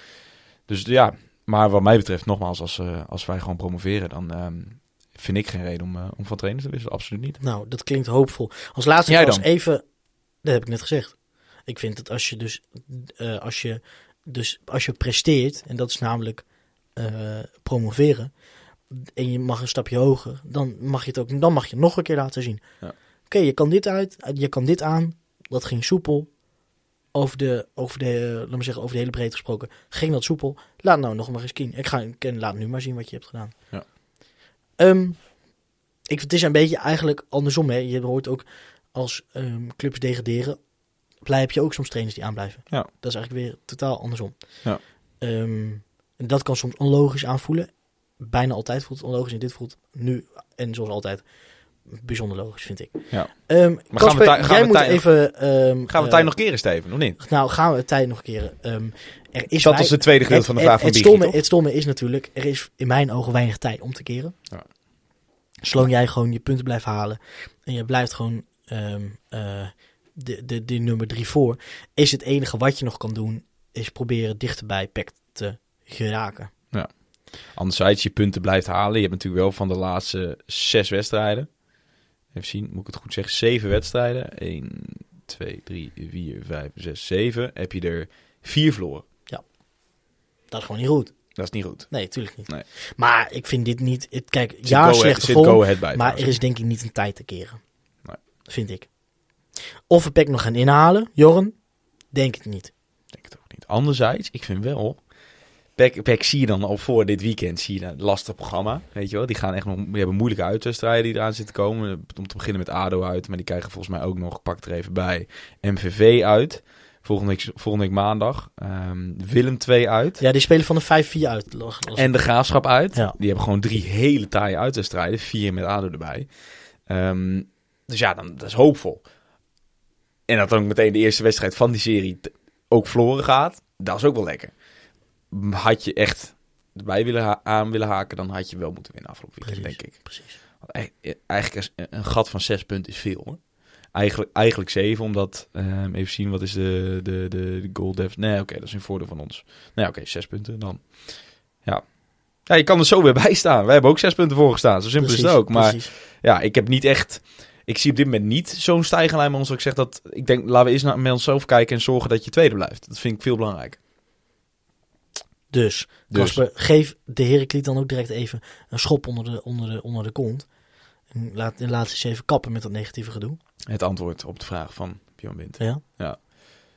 Dus ja, maar wat mij betreft, nogmaals, als, uh, als wij gewoon promoveren, dan um, vind ik geen reden om, uh, om van trainer te wisselen. Absoluut niet. Nou, dat klinkt hoopvol. Als laatste Jij was even, dat heb ik net gezegd. Ik vind dat als je dus, uh, als je, dus als je presteert, en dat is namelijk promoveren, en je mag een stapje hoger, dan mag je het ook, dan mag je het nog een keer laten zien. Ja. Oké, okay, je kan dit uit, je kan dit aan. Dat ging soepel. Over de, over de, laat me zeggen, over de hele breedte gesproken. Ging dat soepel. Laat nou nog maar eens zien. Ik ga, ik laat nu maar zien wat je hebt gedaan. Ja. Um, ik, het is een beetje eigenlijk andersom. Hè. Je hoort ook als um, clubs degraderen. Heb je ook soms trainers die aanblijven. Ja. Dat is eigenlijk weer totaal andersom. Ja. Um, en dat kan soms onlogisch aanvoelen. Bijna altijd voelt het onlogisch. En dit voelt nu, en zoals altijd, bijzonder logisch, vind ik. Ja. Um, Maar gaan we tij- gaan jij we moet tij- even... um, Gaan we eh, tijd nog keren, Steven, of niet? Nou, gaan we tijd nog keren. Um, er is Dat is het tweede gedeelte van de vraag van het, Biggie, stomme, het stomme is natuurlijk, er is in mijn ogen weinig tijd om te keren. Ja. Zolang jij gewoon je punten blijft halen en je blijft gewoon uh, de, de, de nummer drie voor, is het enige wat je nog kan doen, is proberen dichter bij PEC te geraken. Anderzijds, je punten blijft halen. Je hebt natuurlijk wel van de laatste zes wedstrijden. Even zien, moet ik het goed zeggen? Zeven wedstrijden. 1, 2, 3, 4, 5, 6, 7. Heb je er vier verloren. Dat is gewoon niet goed. Dat is niet goed. Nee, tuurlijk niet. Nee. Maar ik vind dit niet... Het, kijk, Zit ja, ahead bij. Maar trouwens. er is denk ik niet een tijd te keren. Nee. Vind ik. Of we Peck nog gaan inhalen, Jorren? Denk het niet. Ik denk het ook niet. Anderzijds, ik vind wel... Pek, Pek zie je dan al voor dit weekend, zie je een lastig programma. Weet je wel, die gaan echt nog, die hebben moeilijke uitwedstrijden die eraan zitten komen. Om te beginnen met ADO uit, maar die krijgen volgens mij ook nog, pak er even bij, MVV uit. Volgende week, volgende week maandag. Ehm, Willem 2 uit. Ja, die spelen van de 5-4 uit. En de Graafschap uit. Ja. Die hebben gewoon drie hele taaie uitwedstrijden. Vier met ADO erbij. Ehm, dus ja, dan, dat is hoopvol. En dat dan ook meteen de eerste wedstrijd van die serie ook verloren gaat. Dat is ook wel lekker. Had je echt erbij willen aan willen haken, dan had je wel moeten winnen afgelopen weekend, Precies. denk ik. Precies. Want e- eigenlijk is een- gat van zes punten is veel. Hoor. Eigenlijk, eigenlijk zeven, omdat... ehm, even zien, wat is de, de, de, de goal def? Nee, oké, dat is een voordeel van ons. Nee, oké, zes punten dan. Ja. ja, je kan er zo weer bij staan. We hebben ook zes punten voor gestaan. Zo simpel is het ook. Maar precies. ja, ik heb niet echt... Ik zie op dit moment niet zo'n stijgende lijn bij ons. Ik zeg dat... Ik denk, laten we eens naar met onszelf kijken en zorgen dat je tweede blijft. Dat vind ik veel belangrijker. Dus, Dus. Kasper, geef de Heracliet dan ook direct even een schop onder de, onder de, onder de kont. En laat, en laat ze eens even kappen met dat negatieve gedoe. Het antwoord op de vraag van Bjorn Wind. Ja?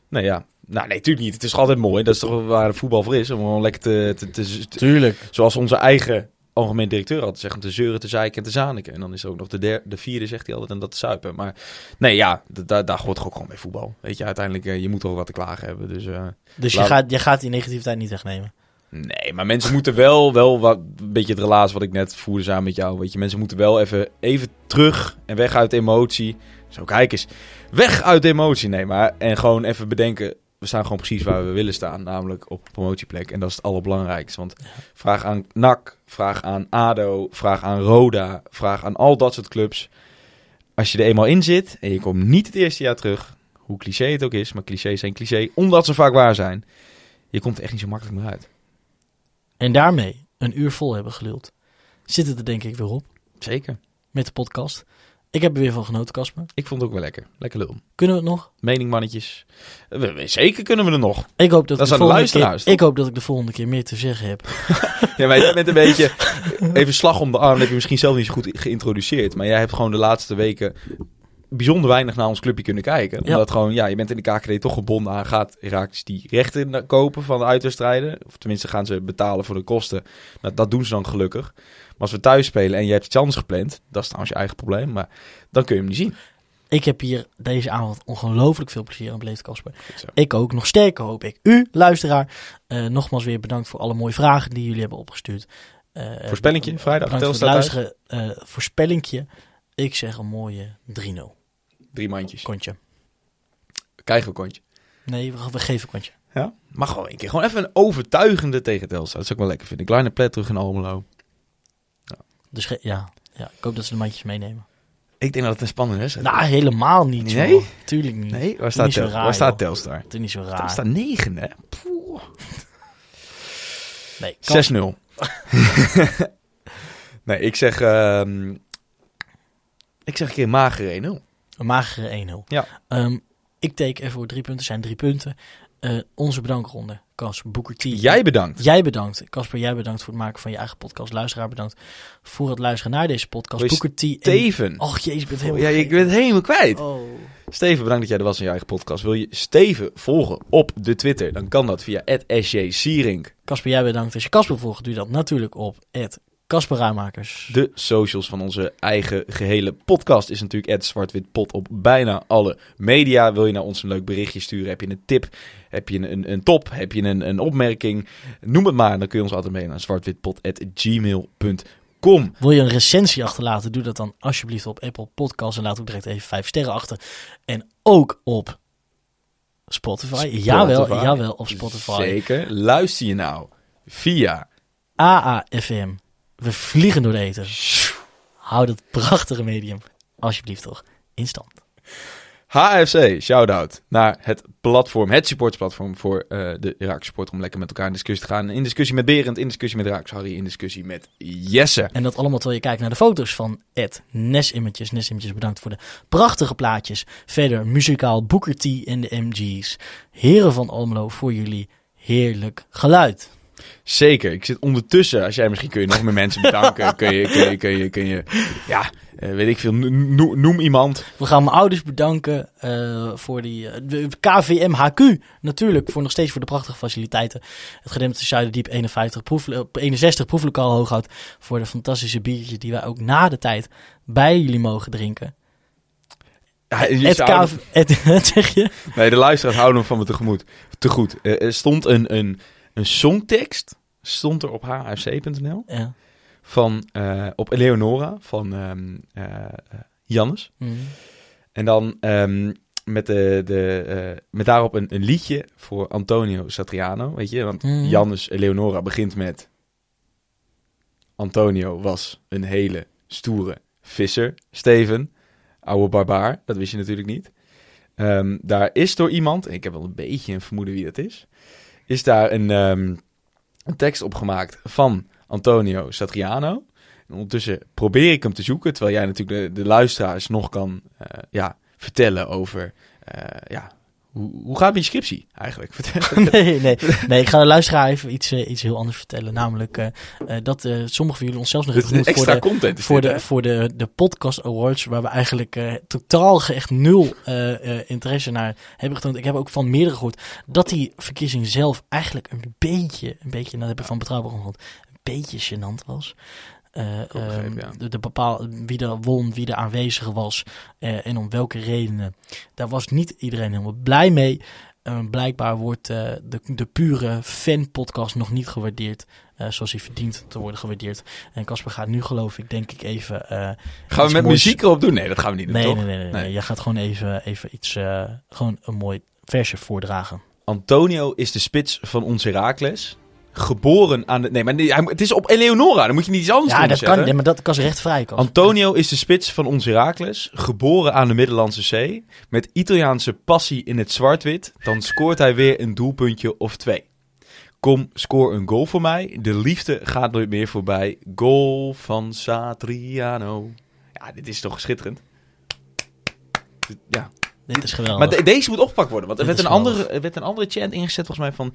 Nee, ja. Nou, nee, natuurlijk niet. Het is altijd mooi. Dat is toch waar voetbal voor is. Om gewoon lekker te... te, te- te- Tuurlijk. zoals onze eigen algemeen directeur altijd zegt. om Te zeuren, te zeiken en te zaniken. En dan is er ook nog de, der, de vierde, zegt hij altijd, en dat te zuipen. Maar nee, ja, daar daar hoort toch ook gewoon bij voetbal. Weet je, uiteindelijk, eh, je moet toch wat te klagen hebben. Dus eh, Dus je gaat, je gaat die negativiteit niet wegnemen. Nee, maar mensen moeten wel, wel wat, een beetje het relaas wat ik net voerde samen met jou. Weet je, mensen moeten wel even, even terug en weg uit emotie. Zo, kijk eens. Weg uit emotie, nee, maar. En gewoon even bedenken, we staan gewoon precies waar we willen staan. Namelijk op promotieplek. En dat is het allerbelangrijkste. Want vraag aan NAC, vraag aan ADO, vraag aan Roda, vraag aan al dat soort clubs. Als je er eenmaal in zit en je komt niet het eerste jaar terug, hoe cliché het ook is, maar clichés zijn cliché, omdat ze vaak waar zijn. Je komt er echt niet zo makkelijk meer uit. En daarmee een uur vol hebben geluld. Zit het er denk ik weer op Zeker. met de podcast. Ik heb er weer van genoten, Kasper. Ik vond het ook wel lekker. Lekker lul. Kunnen we het nog? Meningmannetjes. We- we- Zeker kunnen we er nog. Ik hoop dat, Dat ik is de luisteraars, keer, ik hoop dat ik de volgende keer meer te zeggen heb. Ja, maar jij bent een beetje... Even slag om de arm. Dat heb je misschien zelf niet zo goed geïntroduceerd. Maar jij hebt gewoon de laatste weken bijzonder weinig naar ons clubje kunnen kijken. Ja. Omdat gewoon, ja, je bent in de KKD toch gebonden aan. Gaat Herakles die rechten kopen van de uitwedstrijden? Of tenminste gaan ze betalen voor de kosten. Nou, dat doen ze dan gelukkig. Maar als we thuis spelen en je hebt iets anders gepland. Dat is trouwens je eigen probleem. Maar dan kun je hem niet zien. Ik heb hier deze avond ongelooflijk veel plezier aan beleefd, zo. Ik ook. Nog sterker hoop ik. U, luisteraar, eh, nogmaals weer bedankt voor alle mooie vragen die jullie hebben opgestuurd. Eh, Voorspellingje, vrijdag, Bedankt voor het luisteren. Eh voorspellingje. Ik zeg een mooie 3-0. Drie mandjes. Kontje. Krijgen we kontje. Nee, we, we geven kontje. Ja? Maar gewoon een keer. Gewoon even een overtuigende tegen Telstar. Dat zou ik wel lekker vinden. Kleine plet terug in Almelo. Dus ja, ja, ik hoop dat ze de mandjes meenemen. Ik denk dat het een spannende wedstrijd Nou, helemaal niet. Nee? joh. Tuurlijk niet. Nee, waar staat, Tel- raar, waar staat. Telstar? Het is niet zo raar. Telstar 9, hè? Poeh. Nee, kan- 6-0. nee, ik zeg... ehm, ik zeg een keer magere 1-0. Een magere 1-0. Ja. Ehm, ik teken er voor drie punten. zijn drie punten. Eh, onze bedankronde. Casper Booker T. Jij bedankt. Jij bedankt. Casper, jij bedankt voor het maken van je eigen podcast. Luisteraar bedankt voor het luisteren naar deze podcast. Booker T. en- Steven. Och jezus, ik ben het helemaal ja, vergeten. bent helemaal kwijt. Oh. Steven, bedankt dat jij er was in je eigen podcast. Wil je Steven volgen op de Twitter? Dan kan dat via @sjsierink. Casper, jij bedankt. Als je Casper volgt, doe je dat natuurlijk op Casper Ruimakers. De socials van onze eigen gehele podcast is natuurlijk @zwartwitpot op bijna alle media. Wil je naar ons een leuk berichtje sturen? Heb je een tip? Heb je een, een, een top? Heb je een, een opmerking? Noem het maar. Dan kun je ons altijd mee naar zwartwitpot@gmail.com. Wil je een recensie achterlaten? Doe dat dan alsjeblieft op Apple Podcasts. En laat ook direct even vijf sterren achter. En ook op Spotify. Jawel, Spotify. jawel, op Spotify. Zeker. Luister je nou via AAFM. We vliegen door de eten. Hou dat prachtige medium, alsjeblieft toch, in stand. HFC, shout-out naar het platform, het supportsplatform voor eh, de support om lekker met elkaar in discussie te gaan. In discussie met Berend, in discussie met Raaks Harry, in discussie met Jesse. En dat allemaal terwijl je kijkt naar de foto's van Ed Nesimages. Nesimages, bedankt voor de prachtige plaatjes. Verder muzikaal Booker T en de MG's. Heren van Almelo voor jullie heerlijk geluid. Zeker. Ik zit ondertussen, als jij misschien kun je nog meer mensen bedanken. kun je, kun je, kun je, kun je, ja, eh, weet ik veel, no- no- noem iemand. We gaan mijn ouders bedanken eh, voor die eh, de KVMHQ natuurlijk. Voor nog steeds voor de prachtige faciliteiten. Het gedempte Zuiderdiep 51 proef, eh, 61 proeflokaal Hooghout. Voor de fantastische biertjes die wij ook na de tijd bij jullie mogen drinken. Ja, Het zou- KV, het, zeg je? Nee, de luisteraars houden hem van me tegemoet. Te goed. Er stond een, een, een songtekst, stond er op hfc.nl, Ja. van, eh, op Eleonora, van eh, Jannes. Mhm. En dan ehm, met, de, de, met daarop een, een liedje voor Antonio Satriano, weet je. Want Mhm. Jannes Eleonora begint met... Antonio was een hele stoere visser. Steven, oude barbaar, dat wist je natuurlijk niet. Ehm, daar is door iemand, en ik heb wel een beetje een vermoeden wie dat is... is daar een, ehm, een tekst opgemaakt van Antonio Satriano... En ondertussen probeer ik hem te zoeken, terwijl jij natuurlijk de, de luisteraars nog kan eh, ja, vertellen over eh, ja, hoe, hoe gaat je scriptie eigenlijk? Nee, nee, nee, ik ga de luisteraar even iets, eh, iets heel anders vertellen. Namelijk eh, eh, dat eh sommigen van jullie ons zelfs nog hebben genoemd voor de, content. voor dit, de, voor de, de Podcast Awards, waar we eigenlijk totaal echt nul interesse naar hebben getoond. Ik heb ook van meerdere gehoord dat die verkiezing zelf eigenlijk een beetje, een beetje, dat heb ik van betrouwbaar gehoord, een beetje gênant was. Eh, begrepen, ehm, ja. de, de bepaal, wie er won, wie er aanwezig was eh, en om welke redenen. Daar was niet iedereen helemaal blij mee. Eh, blijkbaar wordt eh, de, de pure fan-podcast nog niet gewaardeerd. eh, zoals hij verdient te worden gewaardeerd. En Casper gaat nu, geloof ik, denk ik even. eh, Gaan we met moois- muziek erop doen? Nee, dat gaan we niet doen, Nee, toch? nee, nee, nee, nee. Nee. Jij gaat gewoon even, even iets. eh, gewoon een mooi versje voordragen. Antonio is de spits van ons Herakles. Geboren aan de... Nee, maar nee, het is op Eleonora. Dan moet je niet iets anders Ja, doen dat kan, maar dat kan ze recht vrij. Casper. Antonio is de spits van ons Herakles, geboren aan de Middellandse Zee. Met Italiaanse passie in het zwart-wit, dan scoort hij weer een doelpuntje of twee. Kom, scoor een goal voor mij. De liefde gaat nooit meer voorbij. Goal van Satriano. Ja, dit is toch schitterend. Ja. Dit is geweldig. Maar de- deze moet opgepakt worden, want er werd is een, andere, er werd een andere chant ingezet volgens mij van...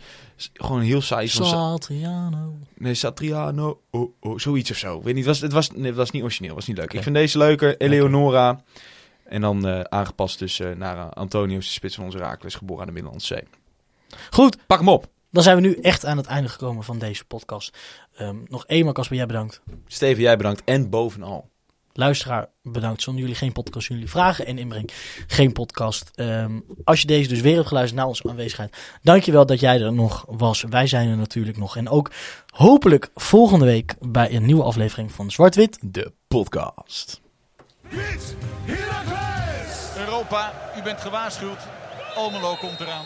Gewoon heel saai. Satriano. Nee, Satriano, oh, oh, zoiets of zo. Ik Weet niet, het was, het was, nee, het was niet origineel, het was niet leuk. Ik vind deze leuker, Eleonora. En dan eh, aangepast dus eh, naar uh, Antonio's de spits van onze Raakles, geboren aan de Middellandse Zee. Goed, Pak hem op. dan zijn we nu echt aan het einde gekomen van deze podcast. Ehm, nog eenmaal, Casper, jij bedankt. Steven, jij bedankt. En bovenal. Luisteraar, bedankt. Zonder jullie geen podcast, jullie vragen en inbreng. Geen podcast. Ehm, als je deze dus weer hebt geluisterd naar onze aanwezigheid. Dankjewel dat jij er nog was. Wij zijn er natuurlijk nog. En ook hopelijk volgende week bij een nieuwe aflevering van Zwart-Wit. De podcast. Europa, u bent gewaarschuwd. Almelo komt eraan.